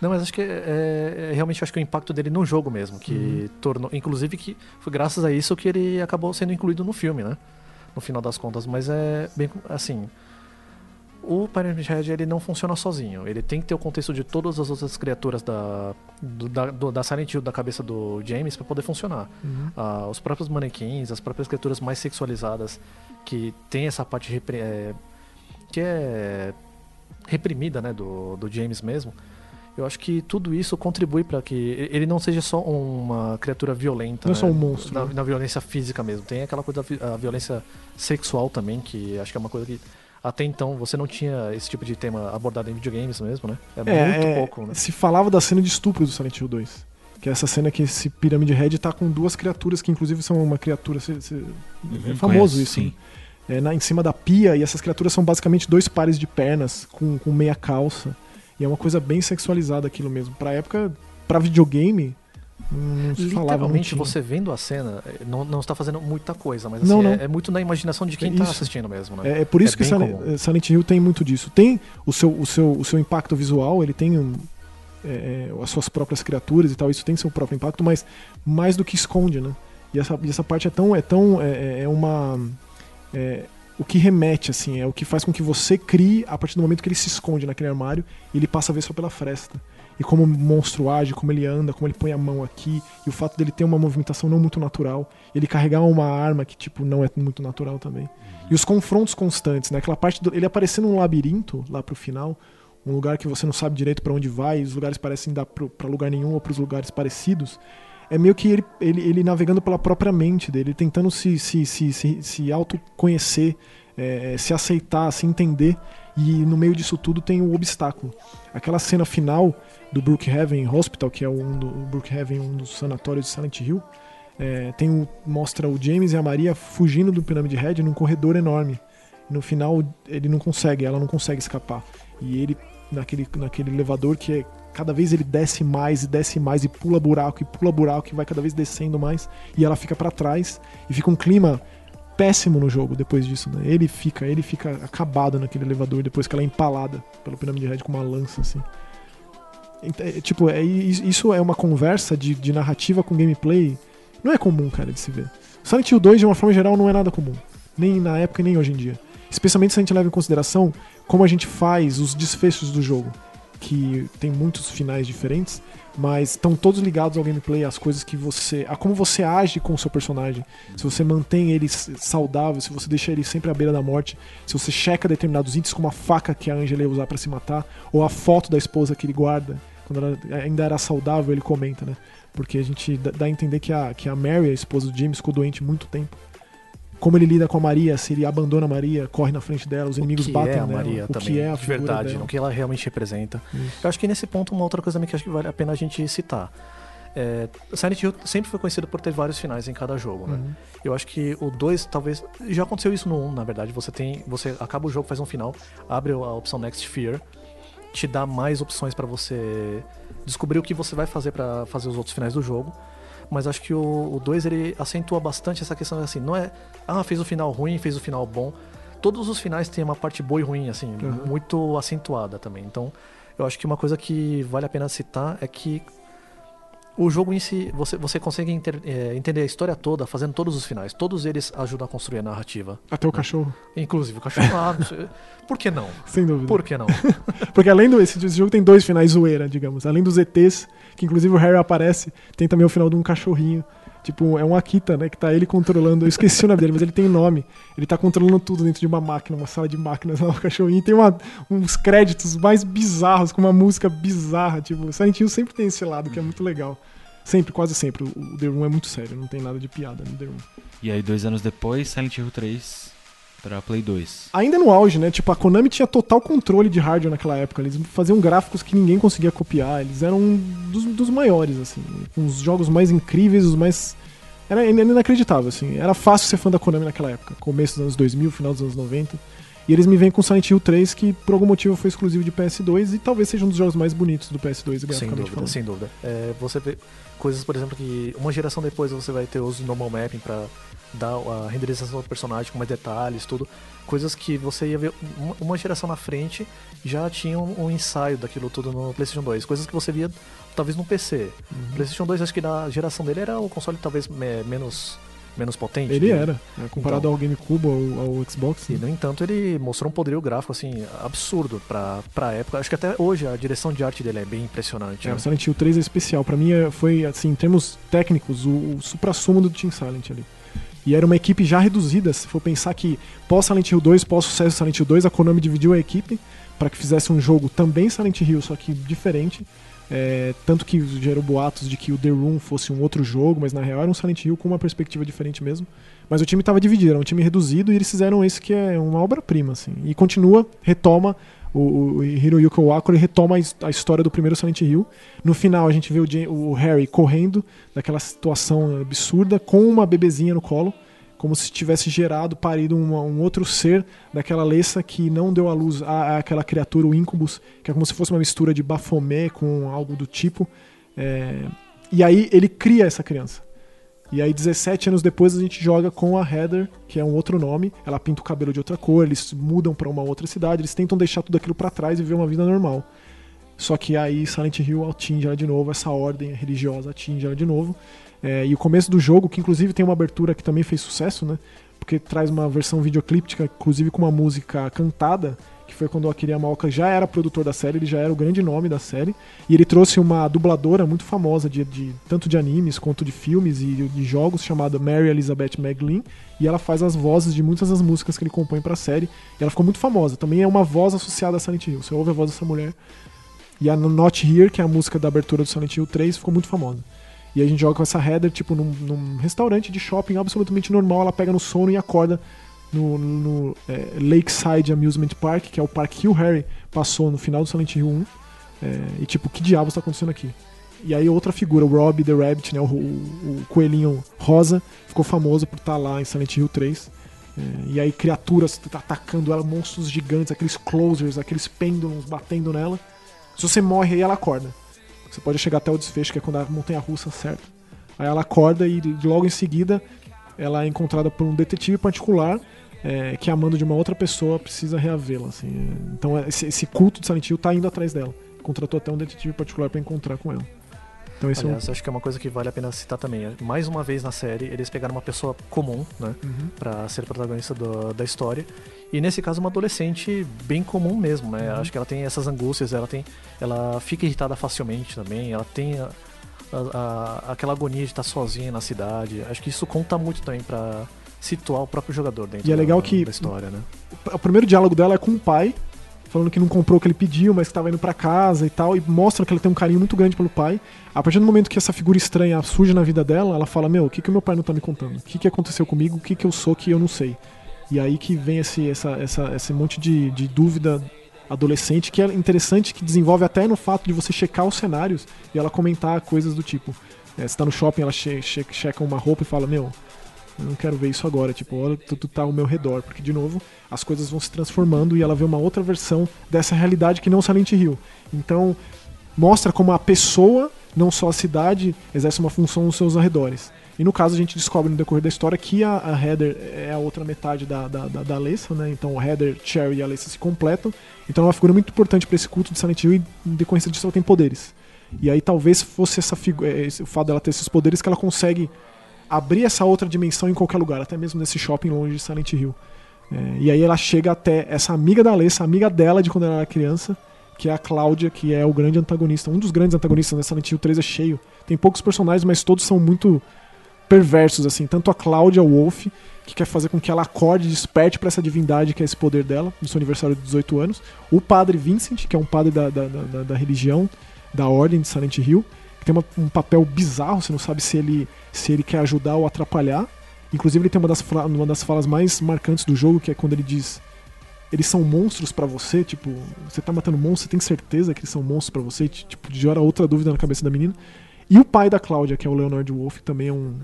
Não, mas acho que é, é- realmente acho que o impacto dele no jogo mesmo, que Uhum. tornou, inclusive que foi graças a isso que ele acabou sendo incluído no filme, né? No final das contas, mas é bem assim, o Pyramid Head ele não funciona sozinho. Ele tem que ter o contexto de todas as outras criaturas da do- da, do- da Silent Hill da cabeça do James para poder funcionar. Uhum. Ah, os próprios manequins, as próprias criaturas mais sexualizadas que tem essa parte é, que é reprimida, né, do, do James mesmo. Eu acho que tudo isso contribui para que ele não seja só uma criatura violenta, Não é né, só um monstro, na, né? na violência física mesmo. Tem aquela coisa da violência sexual também, que acho que é uma coisa que até então você não tinha esse tipo de tema abordado em videogames mesmo, né? É, muito é, pouco, né? Se falava da cena de estupro do Silent Hill 2. Que é essa cena que esse Pyramid Head tá com duas criaturas que, inclusive, são uma criatura. cê- é Uhum, famoso conheço, isso. sim. né? É, na, em cima da pia, e essas criaturas são basicamente dois pares de pernas com, com meia calça. E é uma coisa bem sexualizada aquilo mesmo. Pra época, pra videogame, não se falava não Literalmente, você vendo a cena, eh, não, não está fazendo muita coisa, mas assim, Não, não. É, é muito na imaginação de quem É está isso. assistindo mesmo, né? É, é por isso É que Silent, comum. Silent Hill tem muito disso. Tem o seu, o seu, o seu impacto visual, ele tem um, é, é, as suas próprias criaturas e tal, isso tem seu próprio impacto, mas mais do que esconde, né? E essa, e essa parte é tão. É, tão, é, é- é uma. é, o que remete, assim, é o que faz com que você crie a partir do momento que ele se esconde naquele armário e ele passa a ver só pela fresta. E como o monstro age, como ele anda, como ele põe a mão aqui, e o fato dele ter uma movimentação não muito natural, ele carregar uma arma que, tipo, não é muito natural também. E os confrontos constantes, né? Aquela parte do, ele aparecer num labirinto lá pro final, um lugar que você não sabe direito pra onde vai, os lugares parecem dar pra lugar nenhum ou pros lugares parecidos. É meio que ele, ele, ele navegando pela própria mente dele, tentando se, se, se, se, se autoconhecer, é, se aceitar, se entender. E no meio disso tudo tem o obstáculo. Aquela cena final do Brookhaven Hospital, que é um do Brookhaven, um dos sanatórios de Silent Hill, é, tem o- mostra o James e a Maria fugindo do Pyramid Head num corredor enorme. No final, ele não consegue, ela não consegue escapar. E ele, naquele, naquele elevador que é, cada vez ele desce mais e desce mais e pula buraco e pula buraco e vai cada vez descendo mais. E ela fica pra trás e fica um clima péssimo no jogo depois disso, né? Ele fica, ele fica acabado naquele elevador depois que ela é empalada pelo Pyramid Head com uma lança assim. Ent- é, tipo, é, isso é uma conversa de, de narrativa com gameplay. Não é comum, cara, de se ver. Silent Hill 2, de uma forma geral, não é nada comum. Nem na época, nem hoje em dia. Especialmente se a gente leva em consideração como a gente faz os desfechos do jogo. Que tem muitos finais diferentes, mas estão todos ligados ao gameplay, às coisas que você. a como você age com o seu personagem. Se você mantém ele saudável, se você deixa ele sempre à beira da morte, se você checa determinados itens, como a faca que a Angela ia usar pra se matar, ou a foto da esposa que ele guarda, quando ela ainda era saudável, ele comenta, né? Porque a gente dá dá a entender que a, que a Mary, a esposa do James, ficou doente muito tempo. Como ele lida com a Maria, se ele abandona a Maria, corre na frente dela, os inimigos o batem é a nela, Maria o também, que é a de verdade, dela. o que ela realmente representa. Isso. Eu acho que nesse ponto uma outra coisa também que acho que vale a pena a gente citar. É, Silent Hill sempre foi conhecido por ter vários finais em cada jogo, né? Uhum. Eu acho que o 2 talvez já aconteceu isso no 1, na verdade, você tem, você acaba o jogo, faz um final, abre a opção Next Fear, te dá mais opções pra você descobrir o que você vai fazer pra fazer os outros finais do jogo. Mas acho que o 2 ele acentua bastante essa questão assim, não é, ah, fez o final ruim, fez o final bom. Todos os finais têm uma parte boa e ruim assim, Uhum. muito acentuada também. Então, eu acho que uma coisa que vale a pena citar é que o jogo em si, você, você consegue enter- é, entender a história toda fazendo todos os finais. Todos eles ajudam a construir a narrativa. Até o cachorro, Inclusive o cachorro. Ah, não sei. Por que não? sem dúvida. Por que não? Porque além do. Esse, esse jogo tem dois finais zoeira, digamos. Além dos ETs, que inclusive o Harry aparece, tem também o final de um cachorrinho. Tipo, é um Akita, né? Que tá ele controlando. Eu esqueci o nome dele, mas ele tem nome. Ele tá controlando tudo dentro de uma máquina, uma sala de máquinas lá, o cachorrinho. E tem uma- uns créditos mais bizarros, com uma música bizarra. Tipo, Silent Hill sempre tem esse lado que é muito legal. Sempre, quase sempre. O The Room é muito sério, não tem nada de piada no The Room. E aí, dois anos depois, Silent Hill 3 pra Play 2. Ainda no auge, né? Tipo, a Konami tinha total controle de hardware naquela época. Eles faziam gráficos que ninguém conseguia copiar. Eles eram um dos, dos maiores, assim. Com os jogos mais incríveis, os mais. Era in- inacreditável, assim. Era fácil ser fã da Konami naquela época. Começo dos anos 2000, final dos anos 90. E eles me vêm com Silent Hill 3, que por algum motivo foi exclusivo de PS2 e talvez seja um dos jogos mais bonitos do PS2, Sem graficamente dúvida, falando. sem dúvida. É, você vê coisas, por exemplo, que uma geração depois você vai ter os normal mapping pra dar a renderização do personagem com mais detalhes, tudo. Coisas que você ia ver uma- geração na frente já tinha um, um ensaio daquilo tudo no PlayStation 2. Coisas que você via talvez no PC. Uhum. PlayStation 2, acho que na geração dele era o console talvez me- menos, menos potente. Ele né? era, né, comparado Então. ao GameCube, ao, ao Xbox. E, né? no entanto, ele mostrou um poderio gráfico, assim, absurdo pra, pra época. Acho que até hoje a direção de arte dele é bem impressionante. É, né? o Silent Hill 3 é especial. Pra mim é- foi, assim, em termos técnicos, o, o supra-sumo do Team Silent ali. E era uma equipe já reduzida. Se for pensar que pós Silent Hill 2, pós sucesso Silent Hill 2, a Konami dividiu a equipe para que fizesse um jogo também Silent Hill, só que diferente. É, tanto que gerou boatos de que o The Room fosse um outro jogo, mas na real era um Silent Hill com uma perspectiva diferente mesmo. Mas o time estava dividido, era um time reduzido e eles fizeram esse que é uma obra-prima, assim. E continua, retoma, o, o Hiroyuki ele retoma a his- a história do primeiro Silent Hill. No final a gente vê o, o Harry correndo daquela situação absurda com uma bebezinha no colo, como se tivesse gerado, parido uma- um outro ser daquela Lessa que não deu à luz a, àquela criatura, o Incubus, que é como se fosse uma mistura de Baphomet com algo do tipo. É, E aí ele cria essa criança. E aí, 17 anos depois, a gente joga com a Heather, que é um outro nome. Ela pinta o cabelo de outra cor, eles mudam pra uma outra cidade, eles tentam deixar tudo aquilo pra trás e viver uma vida normal. Só que aí Silent Hill atinge ela de novo, essa ordem religiosa atinge ela de novo. É, e o começo do jogo, que inclusive tem uma abertura que também fez sucesso, né? Porque traz uma versão videoclíptica, inclusive com uma música cantada, foi quando o Akira Yamaoka já era produtor da série, ele já era o grande nome da série. E ele trouxe uma dubladora muito famosa, de, de- tanto de animes quanto de filmes e de, jogos, chamada Mary Elizabeth Maglin. E ela faz as vozes de muitas das músicas que ele compõe pra série. E ela ficou muito famosa. Também é uma voz associada a Silent Hill. Você ouve a voz dessa mulher. E a Not Here, que é a música da abertura do Silent Hill 3, ficou muito famosa. E a gente joga com essa header, tipo, num, num restaurante de shopping absolutamente normal. Ela pega no sono e acorda no, no, é, Lakeside Amusement Park, que é o parque que o Harry passou no final do Silent Hill 1. É, e tipo, que diabo está acontecendo aqui? E aí outra figura, o Robbie the Rabbit, né, o, o- o coelhinho rosa, ficou famoso por estar lá em Silent Hill 3. É, e aí criaturas t- atacando ela, monstros gigantes, aqueles closers, aqueles pêndulos batendo nela. Se você morre aí, ela acorda. Você pode chegar até o desfecho, que é quando a montanha russa acerta. Aí ela acorda e logo em seguida ela é encontrada por um detetive particular é, que, amando de uma outra pessoa, precisa reavê-la. Assim. É, Então esse, esse culto de Silent Hill tá indo atrás dela. Contratou até um detetive particular para encontrar com ela. Então esse Aliás, acho que é uma coisa que vale a pena citar também. Mais uma vez na série, eles pegaram uma pessoa comum, né? é. Uhum. Pra ser protagonista do- da história. E nesse caso, uma adolescente bem comum mesmo, né? Uhum. Acho que ela tem essas angústias, ela tem. Ela fica irritada facilmente também, ela tem a- aquela agonia de estar sozinha na cidade. Acho que isso conta muito também pra situar o próprio jogador dentro E é da- legal que- da história, né? o primeiro diálogo dela é com o pai, falando que não comprou o que ele pediu, mas que estava indo pra casa e tal, e mostra que ela tem um carinho muito grande pelo pai. A partir do momento que essa figura estranha surge na vida dela, ela fala: Meu, o que, que o meu pai não tá me contando? O que, que aconteceu comigo? O que, que eu sou que eu não sei? E aí que vem esse, essa, essa, esse monte de, de dúvida adolescente que é interessante, que desenvolve até no fato de você checar os cenários e ela comentar coisas do tipo. é, você tá no shopping, ela che che checa uma roupa e fala: Meu, eu não quero ver isso agora. Tipo, olha, tu, tu tá ao meu redor. Porque, de novo, as coisas vão se transformando e ela vê uma outra versão dessa realidade que não Silent Hill. Então, mostra como a pessoa, não só a cidade, exerce uma função nos seus arredores. E no caso, a gente descobre no decorrer da história que a, a Heather é a outra metade da, da, da, da Alessa, né? Então, o Heather, Cherry e a Alessa se completam. Então, é uma figura muito importante para esse culto de Silent Hill e, em decorrência disso, ela tem poderes. E aí, talvez fosse essa figura, o fato dela ter esses poderes que ela consegue abrir essa outra dimensão em qualquer lugar, até mesmo nesse shopping longe de Silent Hill. É, e aí ela chega até essa amiga da Alessa, amiga dela de quando ela era criança, que é a Cláudia, que é o grande antagonista. Um dos grandes antagonistas da Silent Hill 3 é cheio. Tem poucos personagens, mas todos são muito perversos, assim. Tanto a Cláudia, Wolf, que quer fazer com que ela acorde, desperte para essa divindade que é esse poder dela, no seu aniversário de 18 anos. O padre Vincent, que é um padre da, da, da, da religião, da ordem de Silent Hill, que tem uma- um papel bizarro, você não sabe se ele, se ele quer ajudar ou atrapalhar. Inclusive, ele tem uma das, uma das falas mais marcantes do jogo, que é quando ele diz: Eles são monstros pra você, tipo, você tá matando monstros, você tem certeza que eles são monstros pra você? Tipo, gera outra dúvida na cabeça da menina. E o pai da Cláudia, que é o Leonard Wolf, também é um,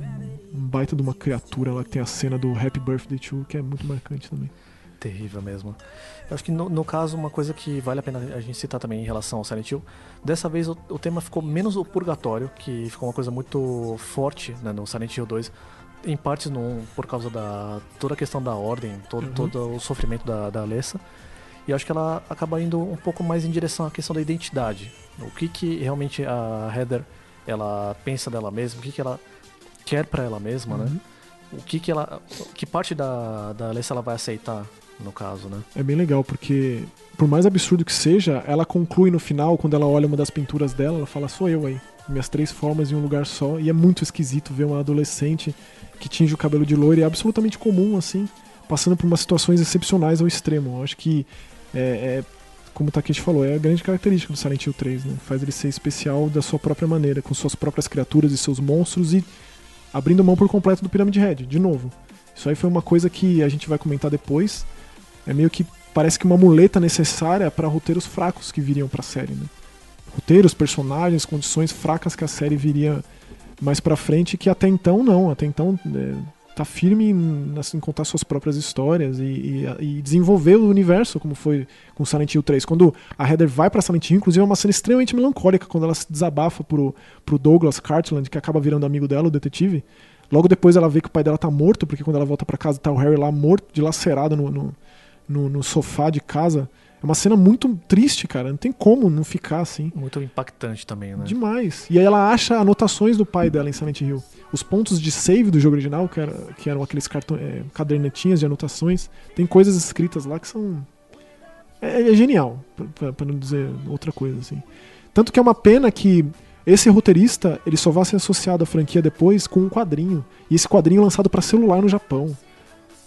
um baita de uma criatura lá, que tem a cena do Happy Birthday to, que é muito marcante também. terrível mesmo. Eu acho que no, no, caso, uma coisa que vale a pena a gente citar também em relação ao Silent Hill, dessa vez o, o tema ficou menos o purgatório, que ficou uma coisa muito forte né, no Silent Hill 2, em partes no, por causa da toda a questão da ordem, todo, uhum. todo o sofrimento da, da Alessa. E acho que ela acaba indo um pouco mais em direção à questão da identidade. O que, que realmente a Heather ela pensa dela mesma, o que, que ela quer para ela mesma, né? uhum. né? O que, que ela. Que parte da, da Alessa ela vai aceitar no caso, né? É bem legal, porque por mais absurdo que seja, ela conclui no final, quando ela olha uma das pinturas dela, ela fala, sou eu aí. Minhas três formas em um lugar só. E é muito esquisito ver uma adolescente que tinge o cabelo de loiro é absolutamente comum, assim, passando por umas situações excepcionais ao extremo. Eu acho que é, é como o Takeshi falou, é a grande característica do Silent Hill 3, né? Faz ele ser especial da sua própria maneira, com suas próprias criaturas e seus monstros e abrindo mão por completo do Pyramid Head, de novo. Isso aí foi uma coisa que a gente vai comentar depois, é meio que parece que uma muleta necessária para roteiros fracos que viriam para a série, né? Roteiros, personagens, condições fracas que a série viria mais para frente que até então não, até então é, tá firme em, assim, contar suas próprias histórias e, e, e, desenvolver o universo, como foi com Silent Hill 3. Quando a Heather vai para Silent Hill, inclusive é uma cena extremamente melancólica, quando ela se desabafa pro, pro Douglas Cartland, que acaba virando amigo dela, o detetive. Logo depois ela vê que o pai dela tá morto, porque quando ela volta para casa tá o Harry lá morto, dilacerado no, no, no, no sofá de casa. É uma cena muito triste, cara. Não tem como não ficar assim. Muito impactante também, né? Demais. E aí ela acha anotações do pai dela em Silent Hill. Os pontos de save do jogo original, que, era, que eram aqueles cartão, é, cadernetinhas de anotações, tem coisas escritas lá que são. É, é genial, para não dizer outra coisa, assim. Tanto que é uma pena que esse roteirista ele só vá ser associado à franquia depois com um quadrinho. E esse quadrinho é lançado para celular no Japão.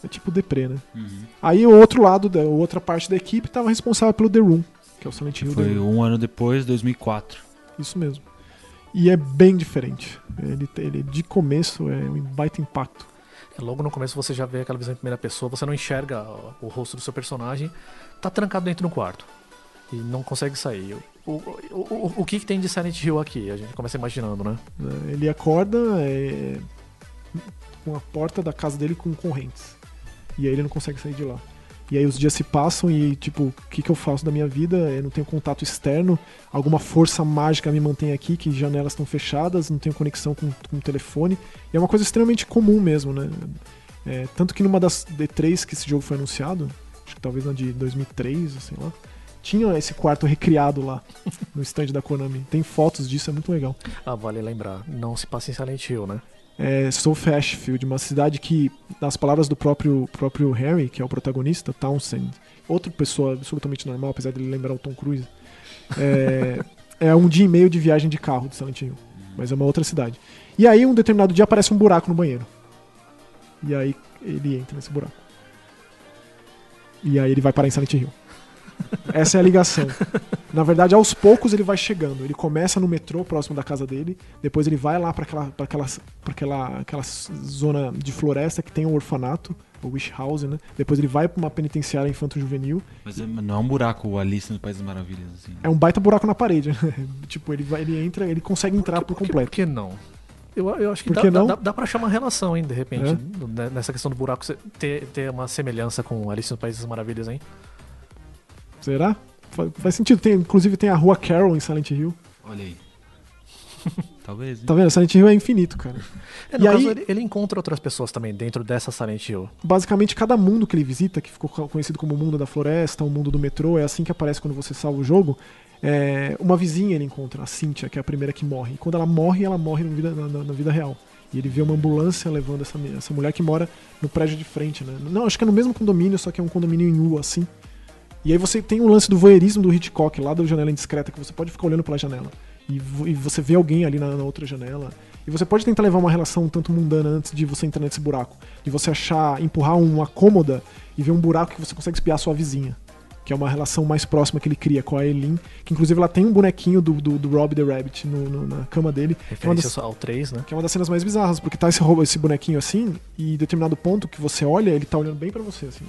É tipo deprê, né? Uhum. Aí o outro lado, da outra parte da equipe estava responsável pelo The Room, que é o Silent Hill. Foi um ano depois, 2004. Isso mesmo. E é bem diferente. Ele, ele de começo é um baita impacto. É, logo no começo você já vê aquela visão em primeira pessoa, você não enxerga o rosto do seu personagem, tá trancado dentro do quarto e não consegue sair. O, o, o, o que, que tem de Silent Hill aqui? A gente começa imaginando, né? É, ele acorda é, com a porta da casa dele com correntes. E aí ele não consegue sair de lá. E aí os dias se passam e, tipo, o que, que eu faço da minha vida? Eu não tenho contato externo, alguma força mágica me mantém aqui, que janelas estão fechadas, não tenho conexão com, com o telefone. E é uma coisa extremamente comum mesmo, né? É, tanto que numa das D3 que esse jogo foi anunciado, acho que talvez na de 2003, sei lá, tinha esse quarto recriado lá no stand da Konami. Tem fotos disso, é muito legal. Ah, vale lembrar, não se passa em Silent Hill, né? É, South Ashfield, uma cidade que, nas palavras do próprio, próprio Harry, que é o protagonista, Townsend, outra pessoa absolutamente normal, apesar de ele lembrar o Tom Cruise, é, é um dia e meio de viagem de carro de Silent Hill, mas é uma outra cidade. E aí, um determinado dia, aparece um buraco no banheiro. E aí, ele entra nesse buraco. E aí, ele vai parar em Silent Hill. Essa é a ligação. Na verdade, aos poucos ele vai chegando. Ele começa no metrô próximo da casa dele, depois ele vai lá para aquela, pra aquela, pra aquela, aquela zona de floresta que tem um orfanato, o Wish House, né? Depois ele vai para uma penitenciária infanto-juvenil. Mas é, não é um buraco o Alice no País das Maravilhas, assim. É um baita buraco na parede, né? tipo, ele, vai, ele entra, ele consegue entrar por, por, por completo. Por que não? Eu, eu acho que dá, dá, dá, dá pra achar uma relação, hein, de repente, é? nessa questão do buraco ter, ter uma semelhança com Alice no País das Maravilhas, hein? Será? Faz, faz sentido. Tem, inclusive tem a rua Carol em Silent Hill. Olha aí. Talvez. Hein? Tá vendo? Silent Hill é infinito, cara. É, no e caso, aí, ele, ele, encontra outras pessoas também dentro dessa Silent Hill. Basicamente, cada mundo que ele visita, que ficou conhecido como o mundo da floresta, o mundo do metrô, é assim que aparece quando você salva o jogo. É, uma vizinha ele encontra, a Cynthia, que é a primeira que morre. E quando ela morre, ela morre na vida, na, na vida real. E ele vê uma ambulância levando essa, essa mulher que mora no prédio de frente, né? Não, acho que é no mesmo condomínio, só que é um condomínio em U, assim. E aí você tem o lance do voyeurismo do Hitchcock, lá da janela indiscreta, que você pode ficar olhando pela janela. E, e você vê alguém ali na, na, outra janela. E você pode tentar levar uma relação um tanto mundana antes de você entrar nesse buraco. De você achar, empurrar uma cômoda e ver um buraco que você consegue espiar a sua vizinha. Que é uma relação mais próxima que ele cria com a Eileen. Que inclusive ela tem um bonequinho do, do, do Rob the Rabbit no, no, na cama dele. Referência é das, ao 3, né? Que é uma das cenas mais bizarras, porque tá esse, esse bonequinho assim, e em determinado ponto que você olha, ele tá olhando bem para você, assim.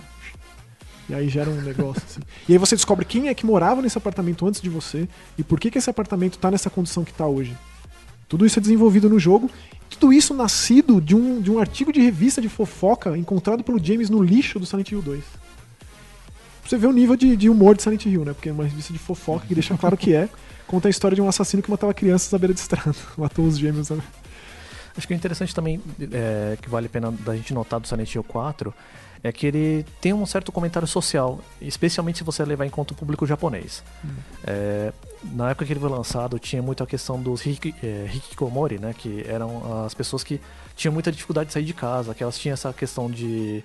E aí gera um negócio assim. E aí você descobre quem é que morava nesse apartamento antes de você e por que, que esse apartamento está nessa condição que está hoje. Tudo isso é desenvolvido no jogo. Tudo isso nascido de um, de um artigo de revista de fofoca encontrado pelo James no lixo do Silent Hill 2. Pra você ver o nível de, de humor de Silent Hill, né? Porque é uma revista de fofoca que deixa claro que é. Conta a história de um assassino que matava crianças à beira de estrada. Matou os gêmeos. Né? Acho que o interessante também, é, que vale a pena da gente notar do Silent Hill 4, é que ele tem um certo comentário social, especialmente se você levar em conta o público japonês. Hum. É, na época que ele foi lançado, tinha muito a questão dos hiki, é, hikikomori, né, que eram as pessoas que tinham muita dificuldade de sair de casa, que elas tinham essa questão de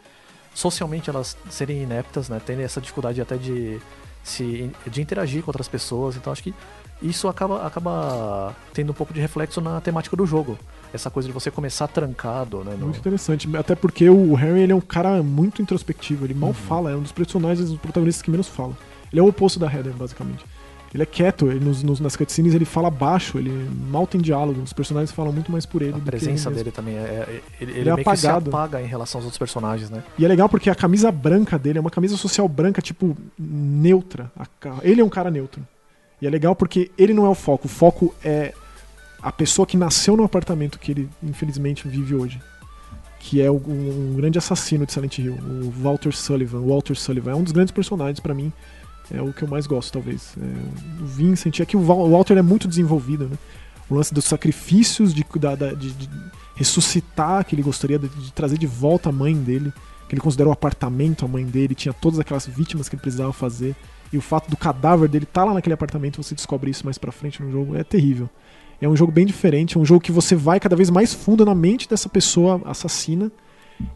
socialmente elas serem ineptas, né, terem essa dificuldade até de se de interagir com outras pessoas. Então acho que isso acaba, acaba tendo um pouco de reflexo na temática do jogo. Essa coisa de você começar trancado, né? no- Muito interessante. Até porque o Harry ele é um cara muito introspectivo. Ele mal Uhum. fala, é um dos personagens, dos protagonistas que menos falam. Ele é o oposto da Heather, basicamente. Ele é quieto, ele, nos, nos- nas cutscenes ele fala baixo, ele mal tem diálogo. Os personagens falam muito mais por ele. A presença ele dele também é. é- ele, ele Ele é apagado. apaga em relação aos outros personagens, né? E é legal porque a camisa branca dele é uma camisa social branca, tipo, neutra. Ele é um cara neutro. E é legal porque ele não é o foco. O foco é a pessoa que nasceu no apartamento que ele, infelizmente, vive hoje. Que é um grande assassino de Silent Hill, o Walter Sullivan. Walter Sullivan é um dos grandes personagens pra mim. É o que eu mais gosto, talvez. É, o Vincent. É que o Walter é muito desenvolvido, né? O lance dos sacrifícios de, da- da- de- de ressuscitar, que ele gostaria de, de trazer de volta a mãe dele que ele considerou o apartamento a mãe dele, tinha todas aquelas vítimas que ele precisava fazer. E o fato do cadáver dele estar lá naquele apartamento, você descobre isso mais pra frente no jogo, é terrível. É um jogo bem diferente, é um jogo que você vai cada vez mais fundo na mente dessa pessoa assassina.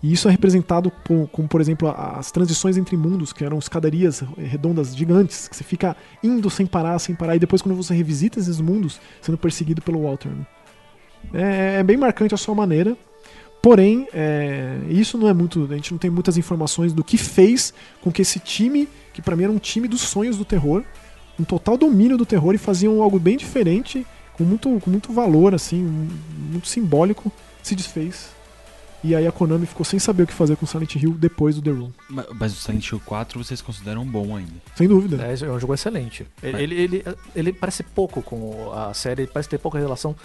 E isso é representado com, com, por exemplo, as transições entre mundos, que eram escadarias redondas gigantes, que você fica indo sem parar, sem parar, e depois quando você revisita esses mundos, sendo perseguido pelo Walter. né? É, é bem marcante a sua maneira. Porém, é, isso não é muito. A gente não tem muitas informações do que fez com que esse time, que pra mim era um time dos sonhos do terror, um total domínio do terror e faziam algo bem diferente, com muito, com muito valor, assim, muito simbólico, se desfez. E aí a Konami ficou sem saber o que fazer com Silent Hill depois do The Room. Ma- Mas o Silent Hill 4 vocês consideram bom ainda. Sem dúvida. É, é um jogo excelente. Ele, Mas- ele, ele, ele parece pouco com a série, ele parece ter pouca relação,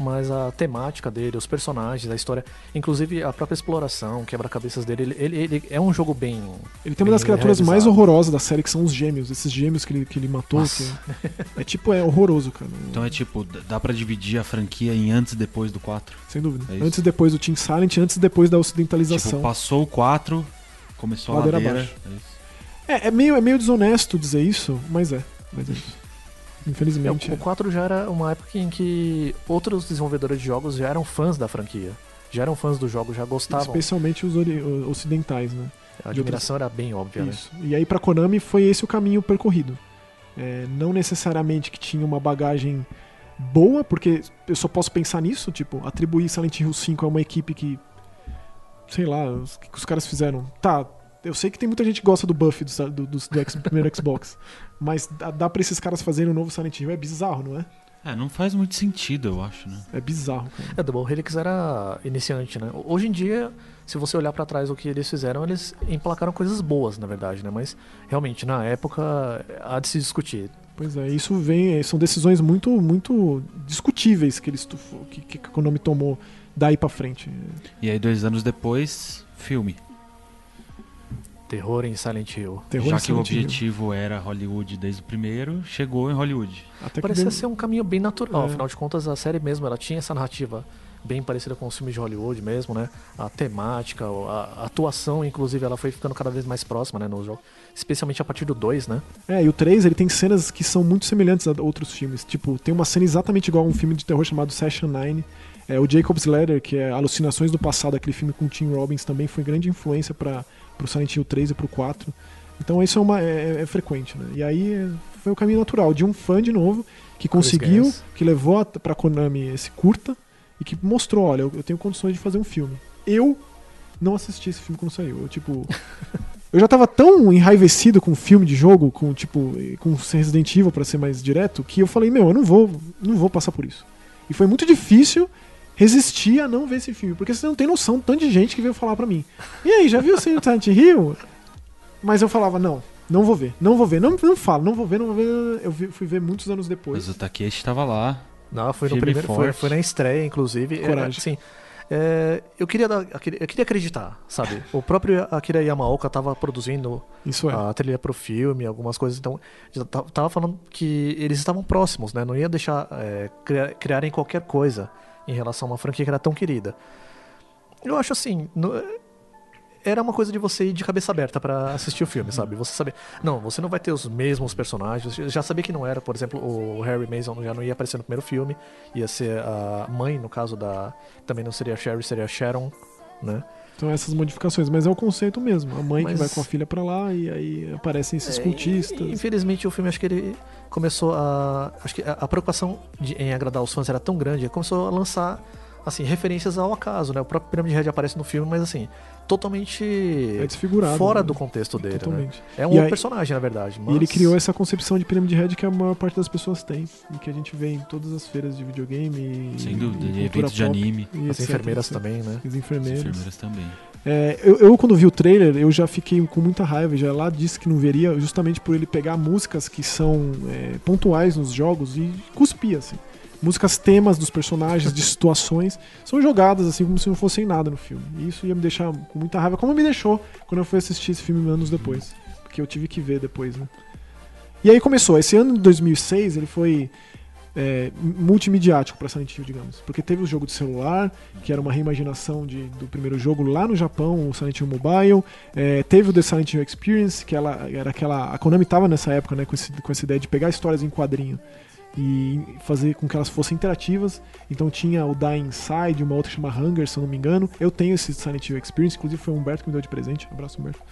mas a temática dele, os personagens, a história, inclusive a própria exploração, quebra-cabeças dele, ele, ele, ele é um jogo bem. Ele tem uma das criaturas mais realizado. horrorosas da série, que são os gêmeos. Esses gêmeos que ele, que ele matou. Que é tipo, é horroroso, cara. Então é tipo, dá pra dividir a franquia em antes e depois do 4. Sem dúvida. É antes e depois do Team Silent, antes e depois da ocidentalização. Tipo, passou o 4, começou a Ladeira ladeira. abaixo. é isso. É, é meio, é meio desonesto dizer isso, mas é. Mas é isso. É, Infelizmente. o 4 já era uma época em que outros desenvolvedores de jogos já eram fãs da franquia. Já eram fãs do jogo, já gostavam. Especialmente os ocidentais, né? A admiração era bem óbvia, né? Isso. E aí pra Konami foi esse o caminho percorrido. É, não necessariamente que tinha uma bagagem boa, porque eu só posso pensar nisso, tipo, atribuir Silent Hill 5 a uma equipe que. Sei lá, o que que os caras fizeram? Tá, eu sei que tem muita gente que gosta do Buffy do, do, do, do primeiro Xbox, mas dá, dá pra esses caras fazerem um novo Silent Hill, é bizarro, não é? É, não faz muito sentido, eu acho, né? É bizarro, cara. É, Double Helix era iniciante, né? Hoje em dia, se você olhar pra trás o que eles fizeram, eles emplacaram coisas boas, na verdade, né? Mas realmente, na época, há de se discutir. Pois é, isso vem, são decisões muito, muito discutíveis que eles que, que a Konami tomou daí pra frente. E aí, dois anos depois, filme. Terror em Silent Hill. Terror Já que o Silent Hill. objetivo era Hollywood desde o primeiro, chegou em Hollywood. Até que Parecia ser um caminho bem natural, É. afinal de contas, a série mesmo, ela tinha essa narrativa bem parecida com os filmes de Hollywood mesmo, né? A temática, a a atuação, inclusive, ela foi ficando cada vez mais próxima, né, no jogo. Especialmente a partir do 2, né? É, e o 3 ele tem cenas que são muito semelhantes a outros filmes. Tipo, tem uma cena exatamente igual a um filme de terror chamado Session 9. É, o Jacob's Ladder, que é Alucinações do Passado, aquele filme com o Tim Robbins, também foi grande influência para pro Silent Hill 3 e pro 4. Então isso é, uma, é, é frequente, né? E aí é, foi o caminho natural de um fã de novo que conseguiu, que levou a- pra Konami esse curta e que mostrou, olha, eu, eu tenho condições de fazer um filme. Eu não assisti esse filme quando saiu. Eu, tipo, eu já tava tão enraivecido com filme de jogo, com tipo, com Resident Evil para ser mais direto, que eu falei, meu, eu não vou, não vou passar por isso. E foi muito difícil resistir a não ver esse filme, porque você não tem noção do tanto de gente que veio falar pra mim. E aí, já viu o Silent Hill? Mas eu falava, não, não vou ver, não vou ver, não, não falo, não vou ver, não vou ver. Eu fui ver muitos anos depois. Mas o Takeshi tava lá. Não, foi no primeiro, foi, foi na estreia, inclusive. É, Coragem. assim, é, eu, queria dar, eu queria acreditar, sabe? O próprio Akira Yamaoka estava produzindo Isso é. a trilha pro filme, algumas coisas, então tava falando que eles estavam próximos, né? Não ia deixar é, criar- criarem qualquer coisa em relação a uma franquia que era tão querida. Eu acho assim, no- era uma coisa de você ir de cabeça aberta pra assistir o filme, sabe? Você saber, não, você não vai ter os mesmos personagens. Eu já sabia que não era, por exemplo, o Harry Mason já não ia aparecer no primeiro filme, ia ser a mãe, no caso da, também não seria a Sherry, seria a Sharon, né? Então essas modificações, mas é o conceito mesmo. A mãe que Mas- vai com a filha pra lá e aí aparecem esses É, cultistas. Infelizmente o filme acho que ele começou a acho que a, preocupação de- em agradar os fãs era tão grande, ele começou a lançar assim referências ao acaso, né? O próprio Pirâmide Red aparece no filme, mas assim totalmente É desfigurado. fora né? do contexto dele, né? Totalmente. É um E outro aí- personagem, na verdade. E ele mas- criou essa concepção de pirâmide red que a maior parte das pessoas tem. E que a gente vê em todas as feiras de videogame. e- Sem dúvida, e de cultura eventos de pop, anime. e as etc, enfermeiras etc. também, né? As As enfermeiras. enfermeiras também. É, eu, eu, quando vi o trailer, eu já fiquei com muita raiva. Já lá disse que não veria, justamente por ele pegar músicas que são é, pontuais nos jogos e cuspir, assim. Músicas temas dos personagens, de situações, são jogadas assim como se não fossem nada no filme. E isso ia me deixar com muita raiva, como me deixou quando eu fui assistir esse filme anos depois. Porque eu tive que ver depois, né? E aí começou. Esse ano de 2006, ele foi é, multimediático pra Silent Hill, digamos. Porque teve o jogo de celular, que era uma reimaginação de, do primeiro jogo lá no Japão, o Silent Hill Mobile. É, teve o The Silent Hill Experience, que ela, era aquela. A Konami tava nessa época, né, com, esse- com essa ideia de pegar histórias em quadrinho e fazer com que elas fossem interativas. Então tinha o Die Inside, uma outra chama Hunger, se eu não me engano. Eu tenho esse Silent Hill Experience, inclusive foi o Humberto que me deu de presente. Abraço, Humberto.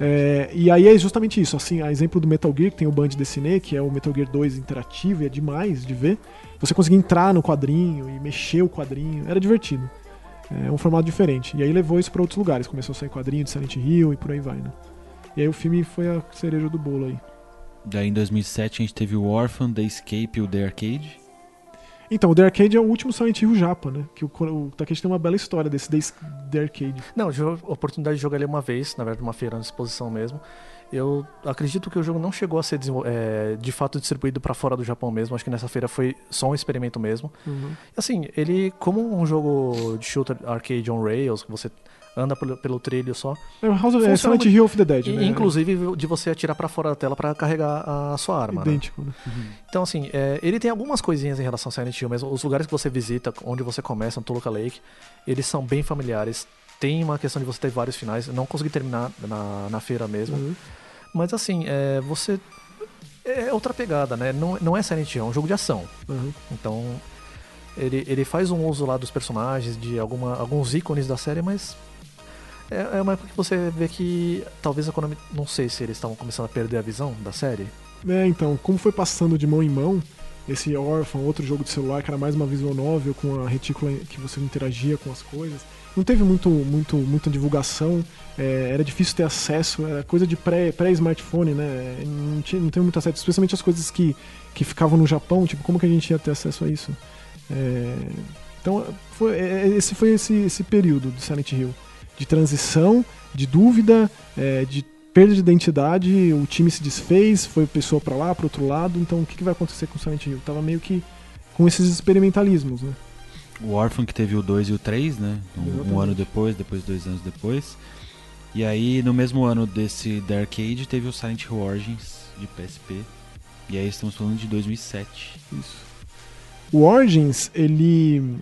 É, e aí é justamente isso, assim, a exemplo do Metal Gear, que tem o Band Dessiné, que é o Metal Gear 2 interativo e é demais de ver. Você conseguia entrar no quadrinho e mexer o quadrinho, era divertido. É um formato diferente. E aí levou isso pra outros lugares, começou a sair quadrinho de Silent Hill e por aí vai, né? E aí o filme foi a cereja do bolo aí. Daí em 2007 a gente teve o Orphan, The Escape e o The Arcade. Então, o The Arcade é o último Silent Hill japa, né? Que o, o Takeshi tem uma bela história desse The, The Arcade. Não, eu tive a oportunidade de jogar ele uma vez, na verdade, uma feira de exposição mesmo. Eu acredito que o jogo não chegou a ser é, de fato distribuído pra fora do Japão mesmo. Acho que nessa feira foi só um experimento mesmo. Uhum. Assim, ele, como um jogo de shooter arcade on rails, que você anda pelo, pelo trilho só, É o House of, é Silent Hill of the Dead, e, né? inclusive de você atirar pra fora da tela pra carregar a sua arma. né? Idêntico, né? Então, assim, é, ele tem algumas coisinhas em relação ao Silent Hill, mas os lugares que você visita, onde você começa, no Toluca Lake, eles são bem familiares. Tem uma questão de você ter vários finais. Eu não consegui terminar na, na feira mesmo. Uhum. Mas, assim, é, você. É outra pegada, né? Não, não é Silent Hill, é um jogo de ação. Uhum. Então, ele, ele faz um uso lá dos personagens, de alguma, alguns ícones da série, mas. É, é uma época que você vê que talvez a Konami. Não sei se eles estavam começando a perder a visão da série. É, então, como foi passando de mão em mão, esse Orphan, outro jogo de celular, que era mais uma visual novel com a retícula que você interagia com as coisas, não teve muito, muito, muita divulgação, é, era difícil ter acesso, era coisa de pré- pré-smartphone, né? Não, tinha, não tem muito acesso, especialmente as coisas que, que ficavam no Japão, tipo, como que a gente ia ter acesso a isso? É, então, foi, é, esse foi esse, esse período do Silent Hill, de transição, de dúvida, é, de perda de identidade, o time se desfez, foi pessoa pra lá, pro outro lado, então o que, que vai acontecer com o Silent Hill? Tava meio que com esses experimentalismos, né? O Orphan que teve o 2 e o 3, né? Um, um ano depois, depois dois anos depois. E aí, no mesmo ano desse The Arcade, teve o Silent Hill Origins de PSP. E aí estamos falando de 2007. Isso. O Origins, ele.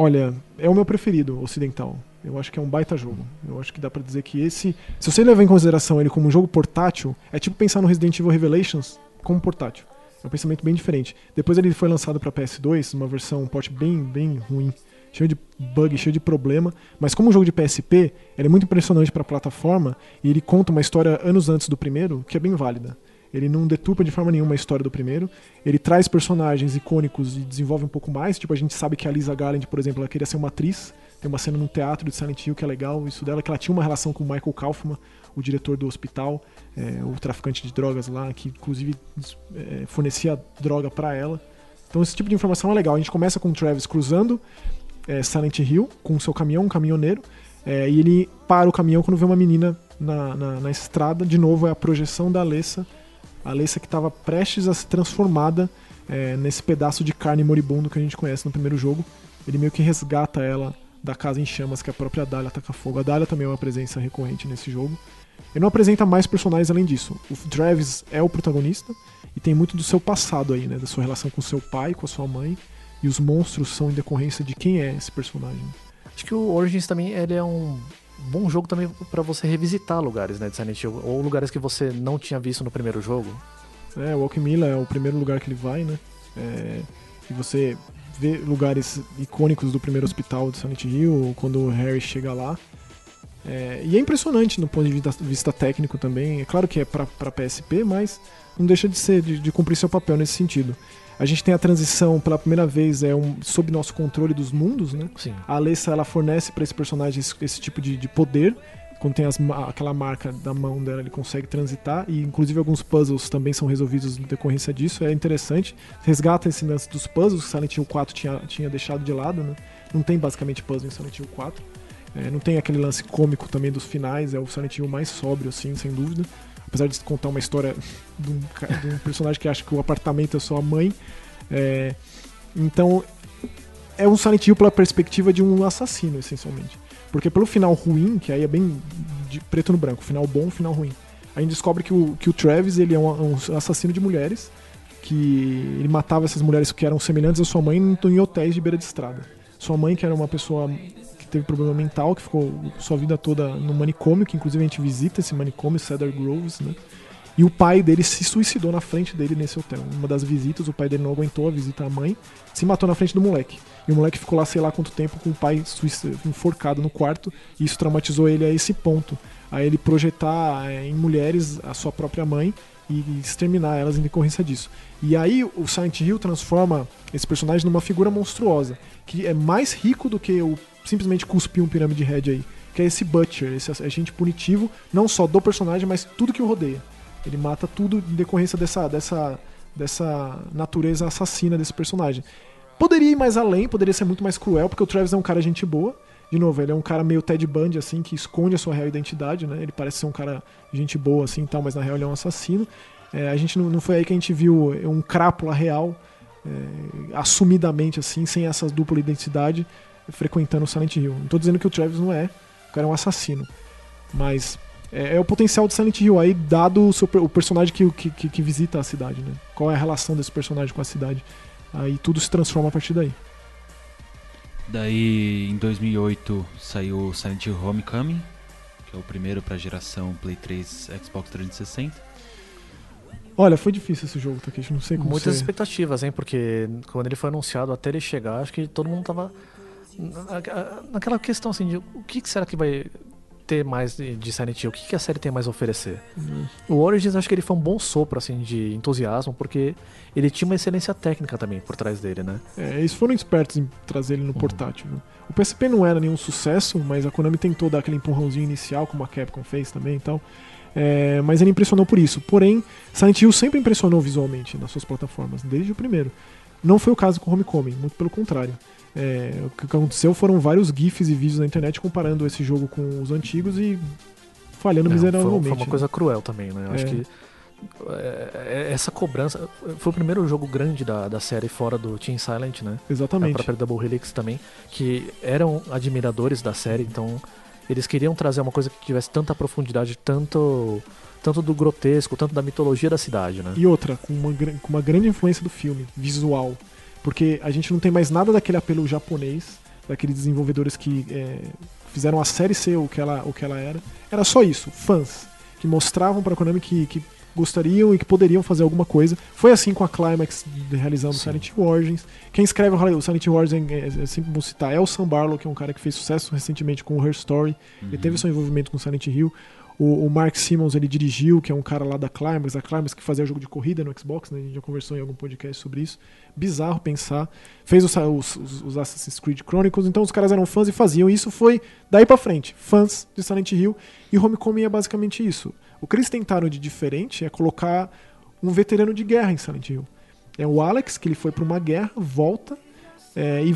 Olha, é o meu preferido ocidental. Eu acho que é um baita jogo. Eu acho que dá pra dizer que esse. Se você levar em consideração ele como um jogo portátil, é tipo pensar no Resident Evil Revelations como portátil. É um pensamento bem diferente. Depois ele foi lançado pra PS2, uma versão um port bem, bem ruim, cheio de bug, cheio de problema. Mas como um jogo de PSP, ele é muito impressionante pra plataforma e ele conta uma história anos antes do primeiro, que é bem válida. Ele não deturpa de forma nenhuma a história do primeiro. Ele traz personagens icônicos e desenvolve um pouco mais. Tipo, a gente sabe que a Lisa Garland, por exemplo, ela queria ser uma atriz. Tem uma cena no teatro de Silent Hill que é legal, isso dela, que ela tinha uma relação com o Michael Kaufman, o diretor do hospital, é, o traficante de drogas lá, que inclusive é, fornecia droga pra ela. Então esse tipo de informação é legal. A gente começa com o Travis cruzando é, Silent Hill com o seu caminhão, um caminhoneiro, é, e ele para o caminhão quando vê uma menina na, na, na estrada. De novo, é a projeção da Alessa. A Alessa que estava prestes a ser transformada é, nesse pedaço de carne moribundo que a gente conhece no primeiro jogo. Ele meio que resgata ela da casa em chamas que a própria Dahlia ataca fogo. A Dahlia também é uma presença recorrente nesse jogo. Ele não apresenta mais personagens além disso. O Travis é o protagonista e tem muito do seu passado aí, né? Da sua relação com seu pai, com a sua mãe. E os monstros são em decorrência de quem é esse personagem. Acho que o Origins também ele é um bom jogo também para você revisitar lugares, né, de Silent Hill, ou lugares que você não tinha visto no primeiro jogo. É, o Alchemilla é o primeiro lugar que ele vai, né? É, e você vê lugares icônicos do primeiro hospital de Silent Hill, quando o Harry chega lá. É, e é impressionante no ponto de vista, vista técnico também. É claro que é para PSP, mas não deixa de ser, de, de, cumprir seu papel nesse sentido. A gente tem a transição pela primeira vez é um, sob nosso controle dos mundos, né? Sim. A Alessa ela fornece para esse personagem esse, esse tipo de, de, poder. Quando tem as, aquela marca da mão dela, ele consegue transitar. E inclusive alguns puzzles também são resolvidos em decorrência disso. É interessante. Resgata esse lance dos puzzles que Silent Hill 4 tinha, tinha deixado de lado, né? Não tem basicamente puzzle em Silent Hill 4. É, não tem aquele lance cômico também dos finais, é o Silent Hill mais sóbrio, assim, sem dúvida. Apesar de contar uma história de um, de um personagem que acha que o apartamento é só a mãe. É, então, é um Silent Hill pela perspectiva de um assassino, essencialmente. Porque pelo final ruim, que aí é bem de preto no branco, final bom, final ruim. A gente descobre que o, que o Travis ele é um, um assassino de mulheres, que ele matava essas mulheres que eram semelhantes à sua mãe em hotéis de beira de estrada. Sua mãe, que era uma pessoa teve problema mental, que ficou sua vida toda no manicômio, que inclusive a gente visita esse manicômio, Cedar Groves, né? E o pai dele se suicidou na frente dele nesse hotel. Uma das visitas, o pai dele não aguentou a visita à mãe, se matou na frente do moleque. E o moleque ficou lá sei lá quanto tempo com o pai enforcado no quarto, e isso traumatizou ele a esse ponto. A ele projetar é, em mulheres a sua própria mãe e exterminar elas em decorrência disso. E aí o Silent Hill transforma esse personagem numa figura monstruosa, que é mais rico do que o simplesmente cuspir um Pirâmide Head aí. Que é esse Butcher, esse agente punitivo, não só do personagem, mas tudo que o rodeia. Ele mata tudo em decorrência dessa, dessa, dessa natureza assassina desse personagem. Poderia ir mais além, poderia ser muito mais cruel, porque o Travis é um cara gente boa. De novo, ele é um cara meio Ted Bundy, assim, que esconde a sua real identidade, né? Ele parece ser um cara gente boa, assim, tal, mas na real ele é um assassino. É, a gente não, não foi aí que a gente viu um crápula real, é, assumidamente, assim, sem essa dupla identidade frequentando o Silent Hill. Não tô dizendo que o Travis não é, o cara é um assassino. Mas é, é o potencial do Silent Hill aí, dado o, seu, o personagem que, que, que, visita a cidade, né? Qual é a relação desse personagem com a cidade. Aí tudo se transforma a partir daí. Daí, em 2008, saiu Silent Hill Homecoming, que é o primeiro para a geração Play 3 Xbox 360. Olha, foi difícil esse jogo, Takeshi, não sei como Muitas você... expectativas, hein? Porque quando ele foi anunciado, até ele chegar, acho que todo mundo tava naquela questão assim de o que será que vai ter mais de Silent Hill? O que, a série tem mais a oferecer? Uhum. O Origins acho que ele foi um bom sopro assim de entusiasmo, porque ele tinha uma excelência técnica também por trás dele, né? É, eles foram espertos em trazer ele no uhum. portátil. O PSP não era nenhum sucesso, mas a Konami tentou dar aquele empurrãozinho inicial, como a Capcom fez também e tal. É, mas ele impressionou por isso. Porém, Silent Hill sempre impressionou visualmente nas suas plataformas, desde o primeiro. Não foi o caso com Homecoming, muito pelo contrário. É, o que aconteceu foram vários GIFs e vídeos na internet comparando esse jogo com os antigos e falhando miseravelmente. Foi, foi uma né? coisa cruel também, né? Eu é. acho que é, é, essa cobrança foi o primeiro jogo grande da, da série fora do Team Silent, né? Exatamente. A própria Double Helix também, que eram admiradores da série, então eles queriam trazer uma coisa que tivesse tanta profundidade, tanto tanto do grotesco, tanto da mitologia da cidade, né? E outra, com uma, com uma grande influência do filme, visual. Porque a gente não tem mais nada daquele apelo japonês, daqueles desenvolvedores que é, fizeram a série ser o que, ela, o que ela era. Era só isso, fãs, que mostravam para a Konami que, que gostariam e que poderiam fazer alguma coisa. Foi assim com a Climax realizando Sim. Silent Hill Origins. Quem escreve o Silent Hill Origins, é, é, sempre bom citar, é o Sam Barlow, que é um cara que fez sucesso recentemente com o Her Story. Uhum. Ele teve seu envolvimento com Silent Hill. O, o, Mark Simmons ele dirigiu, que é um cara lá da Climax, a Climax que fazia jogo de corrida no Xbox, né? a gente já conversou em algum podcast sobre isso. Bizarro pensar. Fez os, os, os Assassin's Creed Chronicles, então os caras eram fãs e faziam. E isso foi daí para frente, fãs de Silent Hill. E Homecoming é basicamente isso. O que eles tentaram de diferente é colocar um veterano de guerra em Silent Hill. É o Alex, que ele foi para uma guerra, volta é, e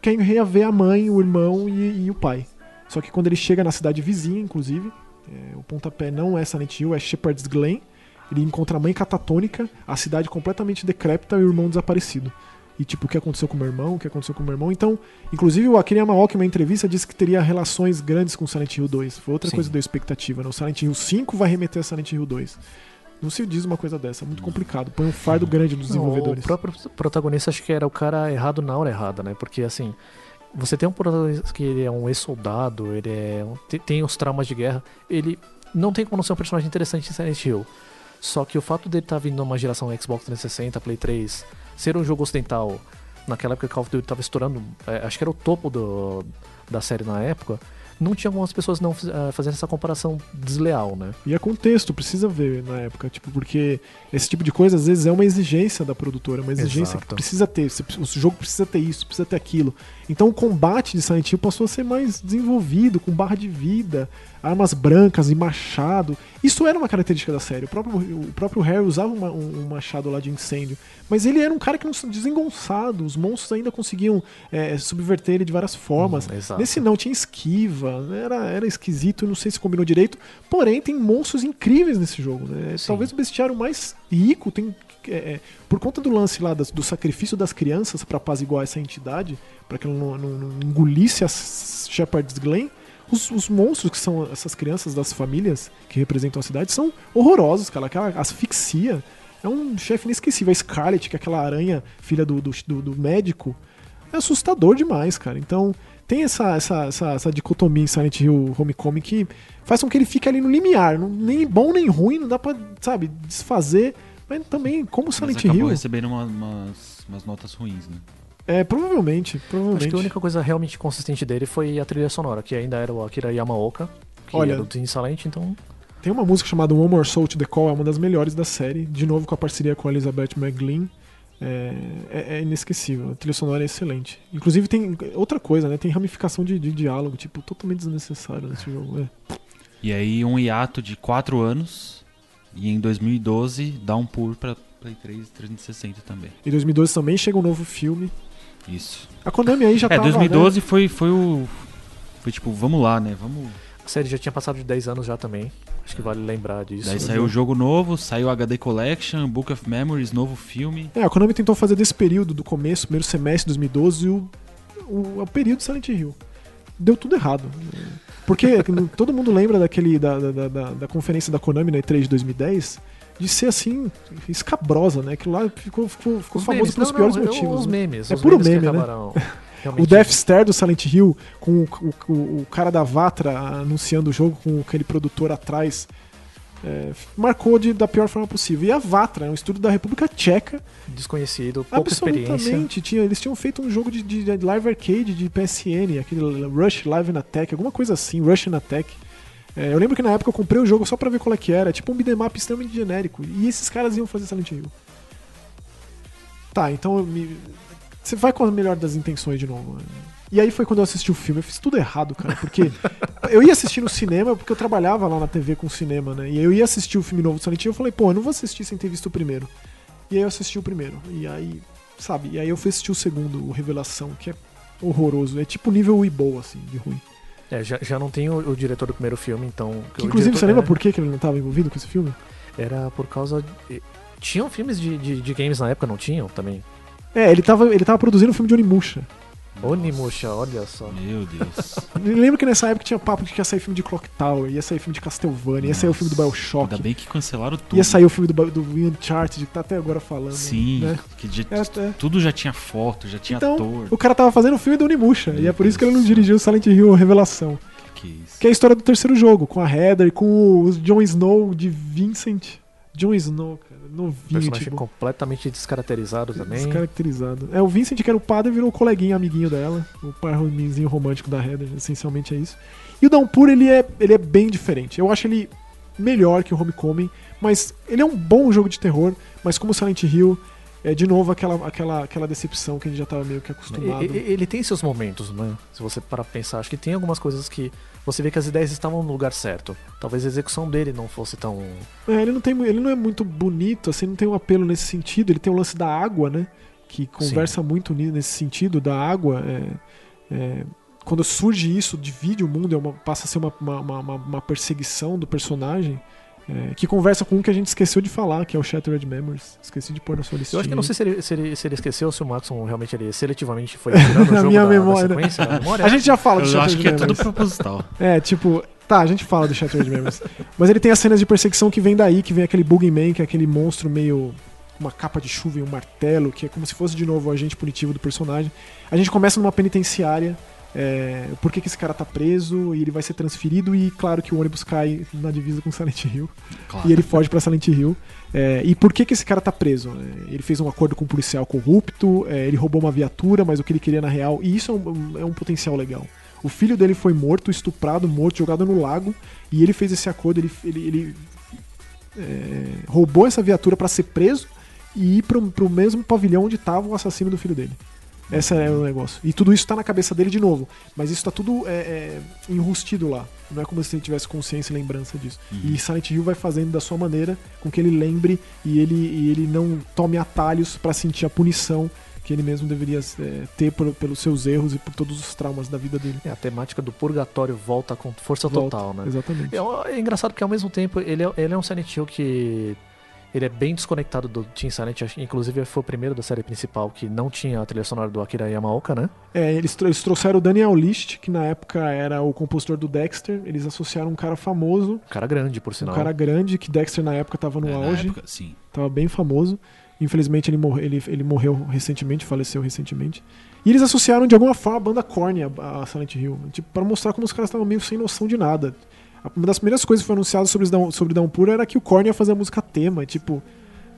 quer reaver a mãe, o irmão e, e o pai. Só que quando ele chega na cidade vizinha, inclusive, é, o pontapé não é Silent Hill, é Shepherd's Glen. Ele encontra a mãe catatônica, a cidade completamente decrépita e o irmão desaparecido. E tipo, o que aconteceu com o meu irmão, o que aconteceu com o meu irmão. Então, inclusive o Akira Yamaoka, em uma entrevista, disse que teria relações grandes com Silent Hill 2. Foi outra Sim. coisa da expectativa, né? O Silent Hill 5 vai remeter a Silent Hill 2. Não se diz uma coisa dessa, é muito complicado. Põe um fardo grande nos desenvolvedores. O próprio protagonista acho que era o cara errado na hora errada, né? Porque assim, você tem um protagonista que ele é um ex-soldado, ele é tem, os traumas de guerra, ele não tem como não ser um personagem interessante em Silent Hill. Só que o fato dele estar vindo numa geração Xbox 360, Play 3, ser um jogo ocidental, naquela época Call of Duty estava estourando, é, acho que era o topo do, da série na época, não tinha como as pessoas não eh, fazendo essa comparação desleal, né? E é contexto, precisa ver na época, tipo, porque esse tipo de coisa às vezes é uma exigência da produtora, uma exigência que Exato. precisa ter. O jogo precisa ter isso, precisa ter aquilo. Então o combate de Silent Hill passou a ser mais desenvolvido, com barra de vida, armas brancas e machado. Isso era uma característica da série. O próprio, o próprio Harry usava uma- um, um machado lá de incêndio. Mas ele era um cara que não se desengonçado. Os monstros ainda conseguiam é, subverter ele de várias formas. Hum. Nesse não, tinha esquiva, era, era esquisito, não sei se combinou direito. Porém, tem monstros incríveis nesse jogo. Né? Sim. Talvez o bestiário mais rico tem. é, é, por conta do lance lá das- do sacrifício das crianças para apaziguar essa entidade, para que ela não, não- não engolisse as Shepherd's Glen, os, os monstros que são essas crianças das famílias que representam a cidade são horrorosos, cara. Aquela asfixia é um chefe inesquecível. A Scarlet, que é aquela aranha, filha do, do, do- do médico, é assustador demais, cara. Então tem essa, essa, essa, essa dicotomia em Silent Hill Homecoming que faz com que ele fique ali no limiar. Não, nem bom nem ruim, não dá pra, sabe, desfazer. Mas também, como Mas Silent acabou Hill. recebendo uma- umas, umas notas ruins, né? É, provavelmente, provavelmente. Acho que a única coisa realmente consistente dele foi a trilha sonora, que ainda era o Akira Yamaoka, que Olha- era do Team Silent, então Tem uma música chamada One More Soul to the Call, é uma das melhores da série, de novo com a parceria com a Elizabeth McGlynn. É, é- é inesquecível, a trilha sonora é excelente. Inclusive tem outra coisa, né? Tem ramificação de, de diálogo, tipo, totalmente desnecessário nesse jogo. É. E aí um hiato de 4 anos e em 2012 dá um pulo pra Play 3 e 360 também. Em 2012 também chega um novo filme. Isso. A Konami aí já É, tava, 2012 foi, foi o. Foi tipo, vamos lá, né? Vamos. a série já tinha passado de 10 anos já também. Acho que vale lembrar disso. Daí saiu o jogo novo, saiu o HD Collection, Book of Memories, novo filme. É, a Konami tentou fazer desse período do começo, primeiro semestre de 2012, o, o, o período de Silent Hill. Deu tudo errado. Porque todo mundo lembra daquele da, da, da, da conferência da Konami na E3 de 2010 de ser assim, escabrosa, né? Aquilo lá ficou, ficou, ficou Os famoso memes, pelos não, piores não, motivos. Os né? memes. É os puro memes que meme, né? acabaram O realmente- Death Stare do Silent Hill, com o, o, o- cara da Vatra anunciando o jogo com aquele produtor atrás, é, marcou de, da pior forma possível. E a Vatra, é um estúdio da República Tcheca, Desconhecido, pouca experiência. Tinha, eles tinham feito um jogo de, de- de live arcade de PSN, aquele Rush Live in Attack, alguma coisa assim, Rush in Attack. É, eu lembro que na época eu comprei o jogo só pra ver qual é que era, tipo um beat'em up extremamente genérico. E esses caras iam fazer Silent Hill. Tá, então eu me- você vai com a melhor das intenções de novo. né? E aí foi quando eu assisti o filme. Eu fiz tudo errado, cara, porque eu ia assistir no cinema porque eu trabalhava lá na TV com cinema, né? E aí eu ia assistir o filme novo do Silent Hill. Eu falei, pô, eu não vou assistir sem ter visto o primeiro. E aí eu assisti o primeiro. E aí, sabe? E aí eu fui assistir o segundo, o Revelação, que é horroroso. É tipo nível Weibo, assim, de ruim. É, já, já não tem o, o diretor do primeiro filme, então. Que, inclusive, diretor- você lembra é, por que que ele não estava envolvido com esse filme? Era por causa. de- Tinham filmes de, de, de games na época, não tinham também? É, ele tava, ele tava produzindo um filme de Onimusha. Onimusha, olha só. Meu Deus. Eu lembro que nessa época tinha papo de que ia sair filme de Clock Tower, ia sair filme de Castlevania, ia sair o filme do Nossa, Bioshock, Ainda bem que cancelaram tudo. ia sair o filme do, do Uncharted, que tá até agora falando. Sim, Né? que já- É, é. tudo já tinha foto, já tinha Então, ator. o cara tava fazendo o filme do Onimusha, Meu e é por isso que ele Deus não dirigiu o Silent Hill Revelação. Que, que é isso? Que é a história do terceiro jogo, com a Heather e com o Jon Snow de Vincent. Jon Snow, cara, novinho, Personagem tipo, completamente descaracterizado também. descaracterizado. É, o Vincent, que era o padre, virou o coleguinha, amiguinho dela. O parzinho romântico da Heather, essencialmente é isso. E o Downpour, ele é, ele é bem diferente. Eu acho ele melhor que o Homecoming, mas ele é um bom jogo de terror, mas como Silent Hill, é de novo aquela, aquela, aquela decepção que a gente já tava meio que acostumado. E- e- Ele tem seus momentos, né? Se você parar pra pensar, acho que tem algumas coisas que você vê que as ideias estavam no lugar certo. Talvez a execução dele não fosse tão. É, ele não, tem, ele não é muito bonito, assim, não tem um apelo nesse sentido. Ele tem o lance da água, né? Que conversa muito ni- nesse sentido da água. é- é, quando surge isso, divide o mundo, é uma- passa a ser uma, uma- uma- uma perseguição do personagem. É, que conversa com um que a gente esqueceu de falar, que é o Shattered Memories. Esqueci de pôr na sua lista. Eu acho que não sei se ele, se ele, se ele esqueceu, se o Maxon realmente ele seletivamente foi tirando o Na jogo minha da, memória. da sequência, da memória. A gente já fala do Eu acho Shattered que é tudo Memories. proposital. É, tipo, tá, a gente fala do Shattered Memories. Mas ele tem as cenas de perseguição que vem daí, que vem aquele Boogeyman, que é aquele monstro meio. Uma capa de chuva e um martelo, que é como se fosse de novo o agente punitivo do personagem. A gente começa numa penitenciária. É, por que, que esse cara tá preso e ele vai ser transferido e claro que o ônibus cai na divisa com Silent Hill Claro. e ele foge pra Silent Hill. É, e por que, que esse cara tá preso? É, ele fez um acordo com um policial corrupto, é, ele roubou uma viatura, mas o que ele queria na real. E isso é um, é um potencial legal. O filho dele foi morto, estuprado, morto, jogado no lago, e ele fez esse acordo, ele, ele, ele, é, roubou essa viatura pra ser preso e ir pro, pro mesmo pavilhão onde tava o assassino do filho dele. Esse é o negócio. E tudo isso tá na cabeça dele de novo. Mas isso tá tudo é, é, enrustido lá. Não é como se ele tivesse consciência e lembrança disso. E Silent Hill vai fazendo da sua maneira com que ele lembre e ele, e ele não tome atalhos pra sentir a punição que ele mesmo deveria é, ter por- pelos seus erros e por todos os traumas da vida dele. É, a temática do purgatório volta com força Volta, total, né? Exatamente. É, é engraçado porque ao mesmo tempo ele é, ele é um Silent Hill que ele é bem desconectado do Team Silent, inclusive foi o primeiro da série principal que não tinha a trilha sonora do Akira Yamaoka, né? É, eles, eles trouxeram o Daniel List, que na época era o compositor do Dexter. Eles associaram um cara famoso, Um cara grande, por um sinal. cara grande, que Dexter na época tava no É, na auge. época, sim. Tava bem famoso. Infelizmente ele, morre, ele, ele morreu recentemente, faleceu recentemente. E eles associaram de alguma forma a banda Korn a, a Silent Hill. Tipo, pra mostrar como os caras estavam meio sem noção de nada. Uma das primeiras coisas que foi anunciada sobre, Down- sobre Downpour era que o Korn ia fazer a música tema. Tipo,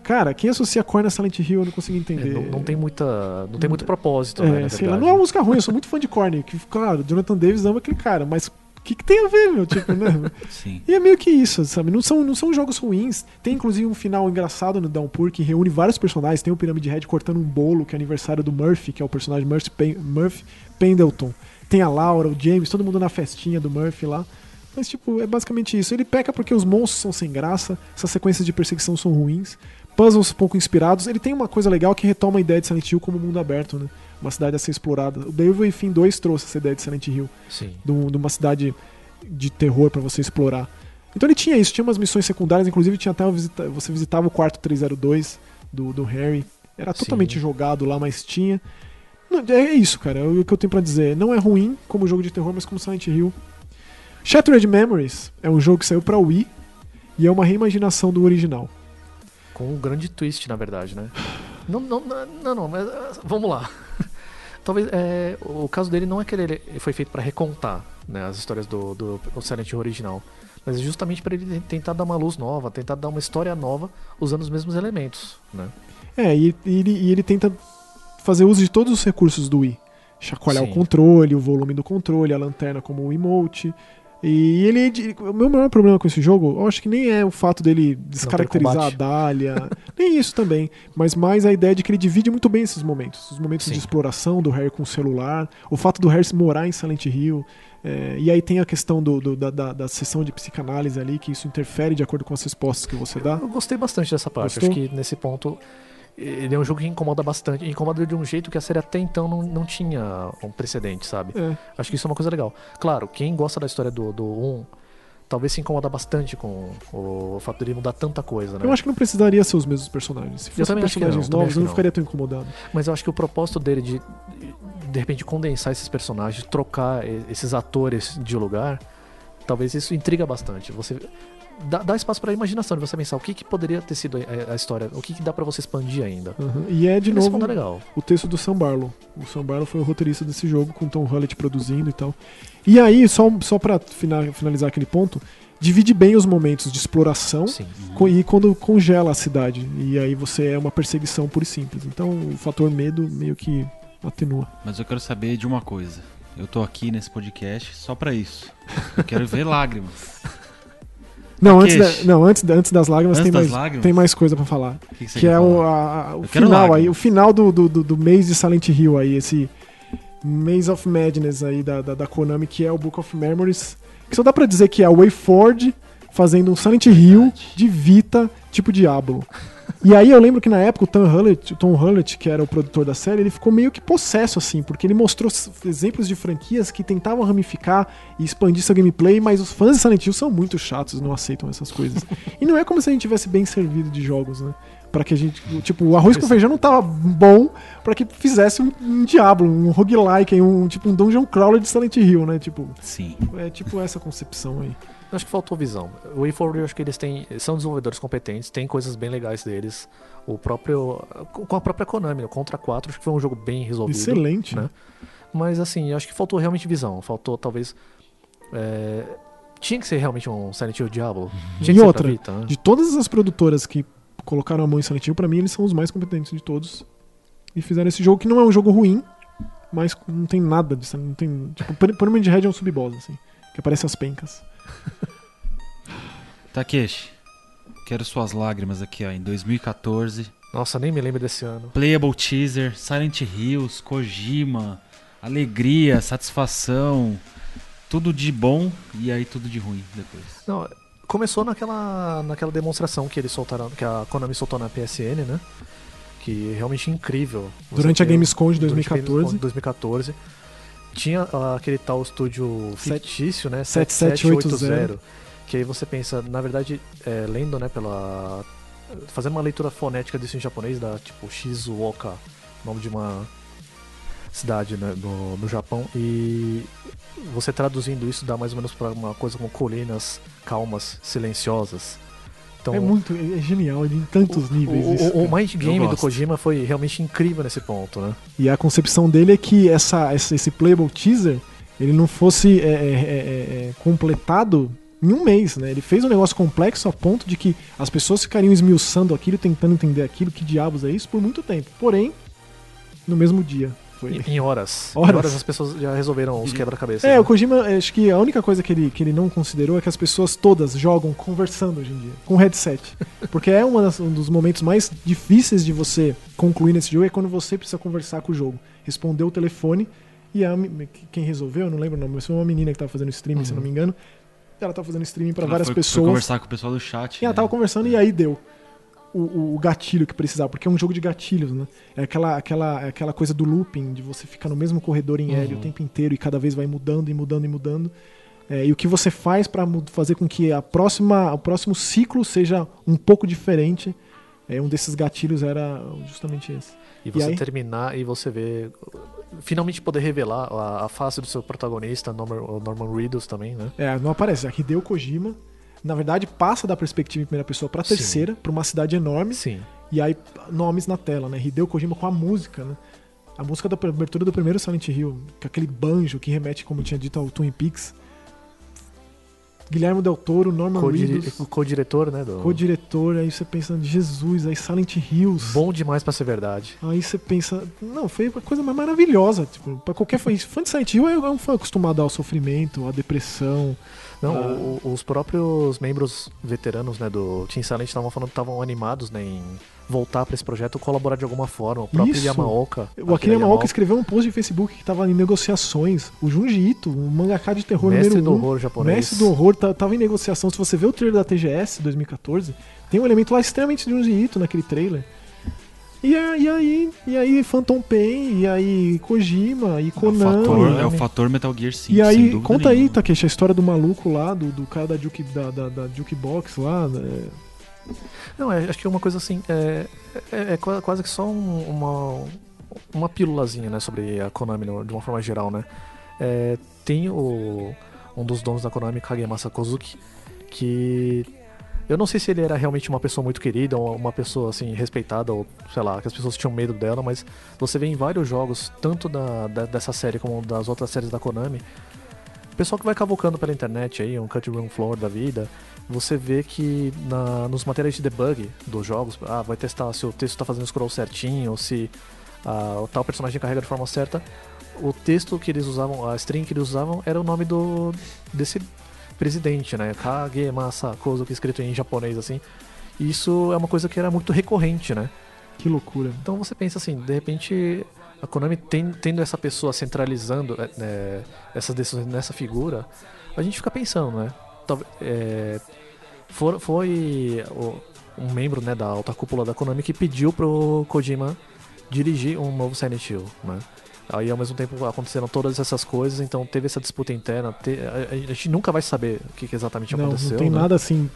cara, quem associa Korn a Silent Hill eu não consigo É, entender. não, não tem muita, não tem muito propósito, É, né, sei lá, não é uma música ruim, eu sou muito fã de Korn. Que, claro, Jonathan Davis ama aquele cara, mas o que, que tem a ver, meu? Tipo, né? Sim. E é meio que isso, sabe? Não são, não são jogos ruins. Tem inclusive um final engraçado no Downpour que reúne vários personagens. Tem o Pyramid Head cortando um bolo, que é aniversário do Murphy, que é o personagem Murphy, Pen- Murphy Pendleton. Tem a Laura, o James, todo mundo na festinha do Murphy lá. Mas, tipo, é basicamente isso. Ele peca porque os monstros são sem graça, essas sequências de perseguição são ruins, puzzles pouco inspirados. Ele tem uma coisa legal que retoma a ideia de Silent Hill como mundo aberto, né? Uma cidade a ser explorada. O Devil Within 2 trouxe essa ideia de Silent Hill Sim. de, um- uma cidade de terror pra você explorar. Então ele tinha isso, tinha umas missões secundárias, inclusive tinha até visita- você visitava o quarto 302 do, do Harry. Era Sim. totalmente jogado lá, mas tinha. Não, é isso, cara. É o que eu tenho pra dizer. Não é ruim como jogo de terror, mas como Silent Hill. Shattered Memories é um jogo que saiu pra Wii e é uma reimaginação do original. Com um grande twist, na verdade, né? Não, não, não, não, não, mas ah, vamos lá. Talvez é, o caso dele não é que ele foi feito pra recontar né, as histórias do, do, do Silent Hill original, mas é justamente pra ele tentar dar uma luz nova, tentar dar uma história nova usando os mesmos elementos, né? É, e, e ele, e ele tenta fazer uso de todos os recursos do Wii. Chacoalhar Sim. o controle, o volume do controle, a lanterna como o emote. E ele. O meu maior problema com esse jogo, eu acho que nem é o fato dele descaracterizar a. Dália, nem isso também, mas mais a ideia de que ele divide muito bem esses momentos. Os momentos Sim. de exploração do Harry com o celular, o fato do Harry morar em Silent Hill. é, e aí tem a questão do, do- da, da, da sessão de psicanálise ali, que isso interfere de acordo com as respostas que você dá. Eu gostei bastante dessa parte. Gostou? Acho que nesse ponto ele é um jogo que incomoda bastante. Incomoda de um jeito que a série até então não, não tinha um precedente, sabe? É, Acho que isso é uma coisa legal. Claro, quem gosta da história do, do 1 talvez se incomoda bastante com o fato dele mudar tanta coisa, né? Eu acho que não precisaria ser os mesmos personagens. Se fossem personagens não, novos, eu não ficaria tão incomodado. Mas eu acho que o propósito dele de de repente condensar esses personagens, trocar esses atores de lugar, talvez isso intriga bastante. Você dá, dá espaço pra imaginação de você pensar o que, que poderia ter sido a, a história, o que, que dá pra você expandir ainda. Uhum. E é, de novo, ponto é legal. o texto do Sam Barlow. O Sam Barlow foi o roteirista desse jogo, com Tom Hullett produzindo e tal. E aí, só, só pra fina- finalizar aquele ponto, divide bem os momentos de exploração Sim. co- e quando congela a cidade. E aí você é uma perseguição pura e simples. Então o fator medo meio que atenua. Mas eu quero saber de uma coisa. Eu tô aqui nesse podcast só pra isso. Eu quero ver lágrimas. Não, antes, da- não antes, antes das lágrimas, Antes tem, das mais, lágrimas? tem mais coisa pra falar. Que, que que é falar? o, a- o final aí, o final do, do, do, do mês de Silent Hill aí, esse Maze of Madness aí da, da, da Konami, que é o Book of Memories. Que só dá pra dizer que é a WayForward fazendo um Silent Hill Verdade. de Vita tipo Diablo. E aí eu lembro que na época o Tom Hullett, o Tom Hullett, que era o produtor da série, ele ficou meio que possesso, assim, porque ele mostrou exemplos de franquias que tentavam ramificar e expandir seu gameplay, mas os fãs de Silent Hill são muito chatos, não aceitam essas coisas. e não é como se a gente tivesse bem servido de jogos, né? Pra que a gente. Tipo, o arroz com feijão não tava bom pra que fizesse um, um Diablo, um roguelike, um tipo um Dungeon Crawler de Silent Hill, né? Tipo, Sim. é tipo essa concepção aí. Eu acho que faltou visão. O WayForward, eu acho que eles têm. São desenvolvedores competentes, tem coisas bem legais deles. O próprio. Com a própria Konami, o Contra 4, acho que foi um jogo bem resolvido. Excelente, né? Mas assim, eu acho que faltou realmente visão. Faltou talvez. é, Tinha que ser realmente um Silent Hill Diablo. Tinha E que ser outra, Vita, né? De todas as produtoras que colocaram a mão em Silent Hill, pra mim eles são os mais competentes de todos. E fizeram esse jogo que não é um jogo ruim, mas não tem nada de Silent- não tem, tipo, Punishment Red é um sub-boss assim, que aparece as pencas. Takeshi, quero suas lágrimas aqui, ó. Em 2014, Nossa, nem me lembro desse ano. Playable Teaser, Silent Hills, Kojima, alegria, satisfação, tudo de bom e aí tudo de ruim depois. Não, começou naquela, naquela demonstração que eles soltaram, que a Konami soltou na PSN, né? Que é realmente incrível. Durante a Gamescom de durante a 2014. Gamescom de 2014. Tinha ah, aquele tal estúdio fictício, né? 7780. Que aí você pensa, na verdade, é, lendo, né, pela. Fazendo uma leitura fonética disso em japonês, da tipo Shizuoka, nome de uma cidade né, no, no Japão, e você traduzindo isso dá mais ou menos pra uma coisa como colinas calmas, silenciosas. Então, é muito, é é genial, em tantos o, níveis o, isso. o, o mind game do. Kojima foi realmente incrível nesse ponto, né? E a concepção dele é que essa, essa- esse playable teaser ele não fosse é, é, é, é, completado em um mês, né? Ele fez um negócio complexo a ponto de que as pessoas ficariam esmiuçando aquilo, tentando entender aquilo, que diabos é isso, por muito tempo. Porém, no mesmo dia. Foi. Em, em horas. Horas. Em horas as pessoas já resolveram os quebra-cabeças. É, né? o Kojima, acho que a única coisa que ele, que ele não considerou é que as pessoas todas jogam conversando hoje em dia, com headset. Porque é uma das- um dos momentos mais difíceis de você concluir nesse jogo, é quando você precisa conversar com o jogo. Responder o telefone e a, quem resolveu, eu não lembro o nome, mas foi uma menina que tava fazendo streaming, se eu não me engano. Ela tava fazendo streaming para Ela várias foi, Foi pessoas. conversar com o pessoal do chat. E ela né? tava conversando e aí deu o, o- o gatilho que precisava, porque é um jogo de gatilhos, né? É aquela, aquela, aquela coisa do looping, de você ficar no mesmo corredor em L o Uhum. tempo inteiro e cada vez vai mudando e mudando e mudando. É, e o que você faz para fazer com que a próxima, o próximo ciclo seja um pouco diferente. É, um desses gatilhos era justamente esse. E você aí? terminar e você ver. Finalmente poder revelar a, a face do seu protagonista, Norman, o Norman Reedus também, né? É, não aparece. Aqui deu Kojima. Na verdade, passa da perspectiva em primeira pessoa para terceira, para uma cidade enorme. Sim. E aí, nomes na tela, né? Hideo Kojima com a música, né? A música da abertura do primeiro Silent Hill, com aquele banjo que remete, como eu tinha dito, ao Twin Peaks. Guilherme Del Toro, Norman Reedus, O co-diretor, né? Do... co-diretor, aí você pensa, Jesus, aí Silent Hills. Bom demais pra ser verdade. Aí você pensa, não, foi a coisa mais maravilhosa. Tipo, pra qualquer fã, fã de Silent Hill é é um fã acostumado ao sofrimento, à depressão. Não, Ah. o- o- os próprios membros veteranos né, do Team Silent estavam falando que estavam animados né, em voltar pra esse projeto, colaborar de alguma forma. O próprio Isso. Yamaoka. O Akira Yamaoka escreveu um post de Facebook que tava em negociações. O Junji Ito, um mangaka de terror Mestre número do um, horror japonês. Mestre do horror tá- tava em negociação. Se você vê o trailer da TGS 2014, tem um elemento lá extremamente de Junji Ito naquele trailer. E, e aí, e aí Phantom Pain, e aí Kojima, e É o, Konami. fator, é o fator Metal Gear 5. e aí, conta aí, nenhuma. Takeshi, a história do maluco lá, do, do cara da, Juke, da, da, da Jukebox lá. né? Não, é, acho que é uma coisa assim. É, é, é qua- quase que só um- uma, uma pílulazinha né, sobre a Konami no- de uma forma geral, né? É, tem o, um dos donos da Konami, Kagemasa Kozuki, que. Eu não sei se ele era realmente uma pessoa muito querida, ou uma pessoa assim, respeitada, ou sei lá, que as pessoas tinham medo dela, mas você vê em vários jogos, tanto da, da- dessa série como das outras séries da Konami, o pessoal que vai cavucando pela internet aí, um cut room floor da vida, você vê que na- nos materiais de debug dos jogos, ah, vai testar se o texto está fazendo scroll certinho, ou se ah, o tal personagem carrega de forma certa. O texto que eles usavam, a string que eles usavam, era o nome do desse presidente, né? Kagemasa Kozuki, escrito em japonês assim. E Isso é uma coisa que era muito recorrente, né? Que loucura. Então você pensa assim, de repente a Konami tem- tendo essa pessoa centralizando é, é, essas decisões nessa figura, a gente fica pensando, né? É, for- foi um membro né, da alta cúpula da Konami que pediu pro Kojima dirigir um novo Silent Hill, né? Aí ao mesmo tempo aconteceram todas essas coisas, então teve essa disputa interna. te- a, a gente nunca vai saber o que, que exatamente Não, aconteceu. não tem né? nada assim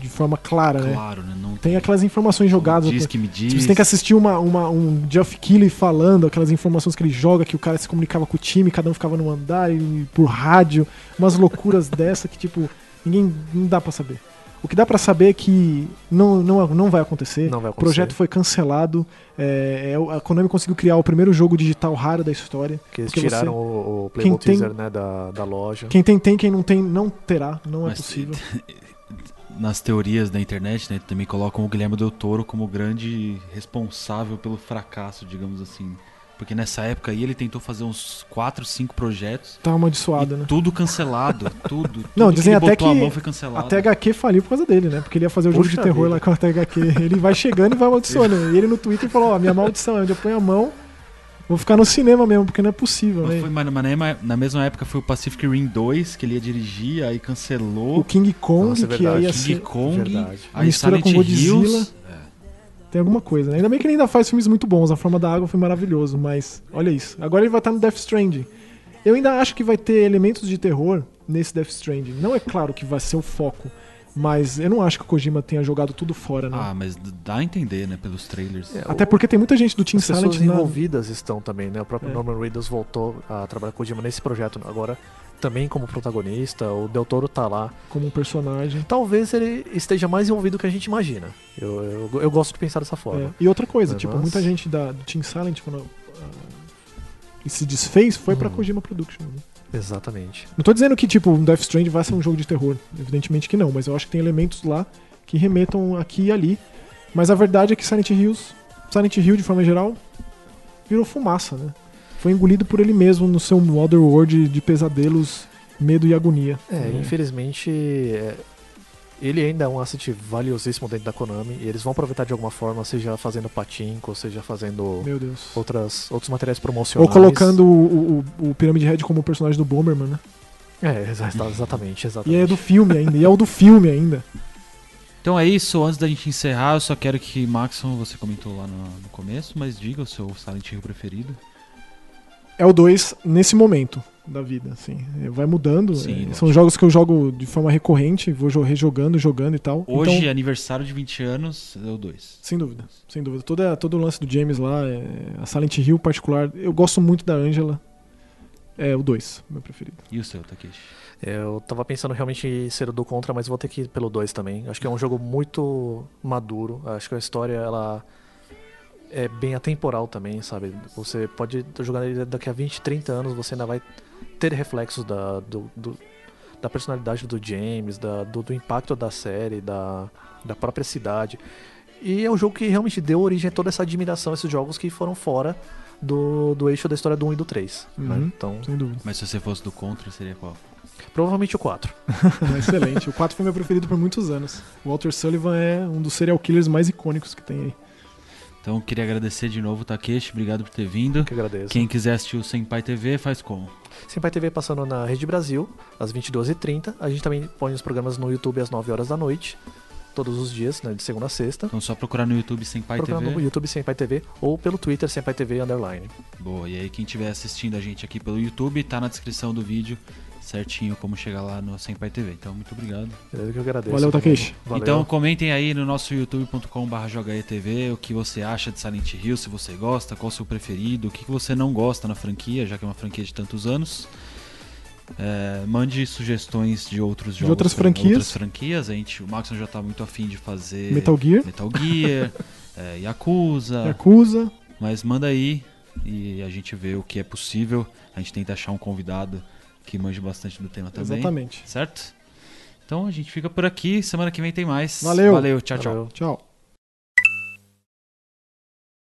de forma clara, né? Claro, né? Não Tem aquelas informações jogadas. Diz que me diz. Você tem que assistir uma, uma- um Geoff Keighley falando, aquelas informações que ele joga, que o cara se comunicava com o time, cada um ficava num andar e por rádio, umas loucuras dessa que, tipo, ninguém não dá pra saber. O que dá pra saber é que não, não, não vai acontecer. Não vai O projeto acontecer. foi cancelado. É, é, a Konami conseguiu criar o primeiro jogo digital raro da história. Que eles Porque você- tiraram o, o tem- Teaser né, da, da loja. Quem tem, tem, quem não tem, não terá. Não é Mas possível. nas teorias da internet, né, também colocam o Guilherme Del Toro como grande responsável pelo fracasso, digamos assim. Porque nessa época aí ele tentou fazer uns 4, 5 projetos. Tá amaldiçoado, né? Tudo cancelado, tudo. Não, tudo dizem que ele até botou a que mão foi cancelado. A THQ faliu por causa dele, né? Porque ele ia fazer o jogo de terror vida. lá com a THQ. Ele vai chegando e vai amaldiçoando. E ele no Twitter falou: Ó, minha maldição é onde eu ponho a mão, vou ficar no cinema mesmo, porque não é possível, Mas né? foi, mas na, mesma- na mesma época foi o Pacific Rim 2 que ele ia dirigir, aí cancelou. O King Kong, Nossa, é que aí ia King ser. Kong, Verdade. aí Mistura Silent com Godzilla. Hills. Tem alguma coisa, né? Ainda bem que ele ainda faz filmes muito bons. A Forma da Água foi maravilhoso, mas olha isso. Agora ele vai estar no Death Stranding. Eu ainda acho que vai ter elementos de terror nesse Death Stranding. Não é claro que vai ser o foco, mas eu não acho que o Kojima tenha jogado tudo fora, né? Ah, mas dá a entender, né, pelos trailers. É, Até porque tem muita gente do Team As Silent pessoas na, envolvidas estão também, né? O próprio É. Norman Reedus voltou a trabalhar com o Kojima nesse projeto agora, também como protagonista. O Del Toro tá lá. como um personagem. Talvez ele esteja mais envolvido do que a gente imagina. Eu, eu, eu gosto de pensar dessa É, forma. E outra coisa, Mas- tipo, muita gente da, do Team Silent, quando e se desfez, foi pra Uhum. Kojima Production. né? Exatamente. Não tô dizendo que, tipo, um Death Strand vai ser um jogo de terror. Evidentemente que não, mas eu acho que tem elementos lá que remetam aqui e ali. Mas a verdade é que Silent Hills, Silent Hill, de forma geral, virou fumaça, né? Foi engolido por ele mesmo no seu Otherworld de pesadelos, medo e agonia. É, Né? infelizmente, é, ele ainda é um asset valiosíssimo dentro da Konami e eles vão aproveitar de alguma forma, seja fazendo patinco, seja fazendo Meu Deus. outras, outros materiais Ou promocionais. colocando o, o, o Pyramid Head como personagem do Bomberman, né? É, exa- exatamente, E exatamente. é do filme ainda, e é o do filme ainda. Então é isso, antes da gente encerrar, eu só quero que, Maxon, você comentou lá no, no começo, mas diga o seu Silent Hill preferido. É o 2 nesse momento da vida, assim. Vai mudando. Sim, é, são jogos que eu jogo de forma recorrente, vou jo- rejogando, jogando e tal. Hoje, Então, aniversário de 20 anos, é o 2. sem dúvida, sem dúvida. Toda, todo o lance do James lá, é, a Silent Hill particular, eu gosto muito da Angela. É o 2, meu preferido. E o seu, Takeshi? Eu tava pensando realmente em ser o do contra, mas vou ter que ir pelo 2 também. Acho que é um jogo muito maduro. Acho que a história ela é bem atemporal também, sabe? Você pode jogar ele daqui a 20, 30 anos, você ainda vai ter reflexos da, do, do- da personalidade do James, da- do, do impacto da série, da, da própria cidade. E é um jogo que realmente deu origem a toda essa admiração, esses jogos que foram fora do, do eixo da história do 1 e do 3. né? Uhum. Então, Sem dúvida. Mas se você fosse do contra, seria qual? provavelmente o 4. Excelente. O 4 foi meu preferido por muitos anos. O Walter Sullivan é um dos serial killers mais icônicos que tem aí. Então eu queria agradecer de novo, Takeshi, obrigado por ter vindo. Que agradeço. Quem quiser assistir o Senpai TV, faz como? Senpai TV passando na Rede Brasil, às 22h30. A gente também põe os programas no YouTube às 9 horas da noite, todos os dias, né, de segunda a sexta. Então só procurar no YouTube Senpai Procurar no TV. YouTube Senpai TV ou pelo Twitter Senpai TV Underline. Boa, e aí quem estiver assistindo a gente aqui pelo YouTube, tá na descrição do vídeo certinho como chegar lá no Senpai TV. Então muito obrigado. Beleza que eu agradeço. Valeu, Takeshi. Valeu. Então comentem aí no nosso youtube.com.br jogaetv o que você acha de Silent Hill, se você gosta, qual o seu preferido, o que você não gosta na franquia, já que é uma franquia de tantos anos. É, mande sugestões de outros jogos. outras pra- franquias. Outras franquias. A gente, o Maxon já tá muito afim de fazer Metal Gear, Metal Gear, é, Yakuza. Yakuza. Mas manda aí e a gente vê o que é possível. A gente tenta achar um convidado que manje bastante do tema também. Exatamente. Certo? Então a gente fica por aqui. Semana que vem tem mais. Valeu. Valeu. Tchau, tchau. Valeu. Tchau.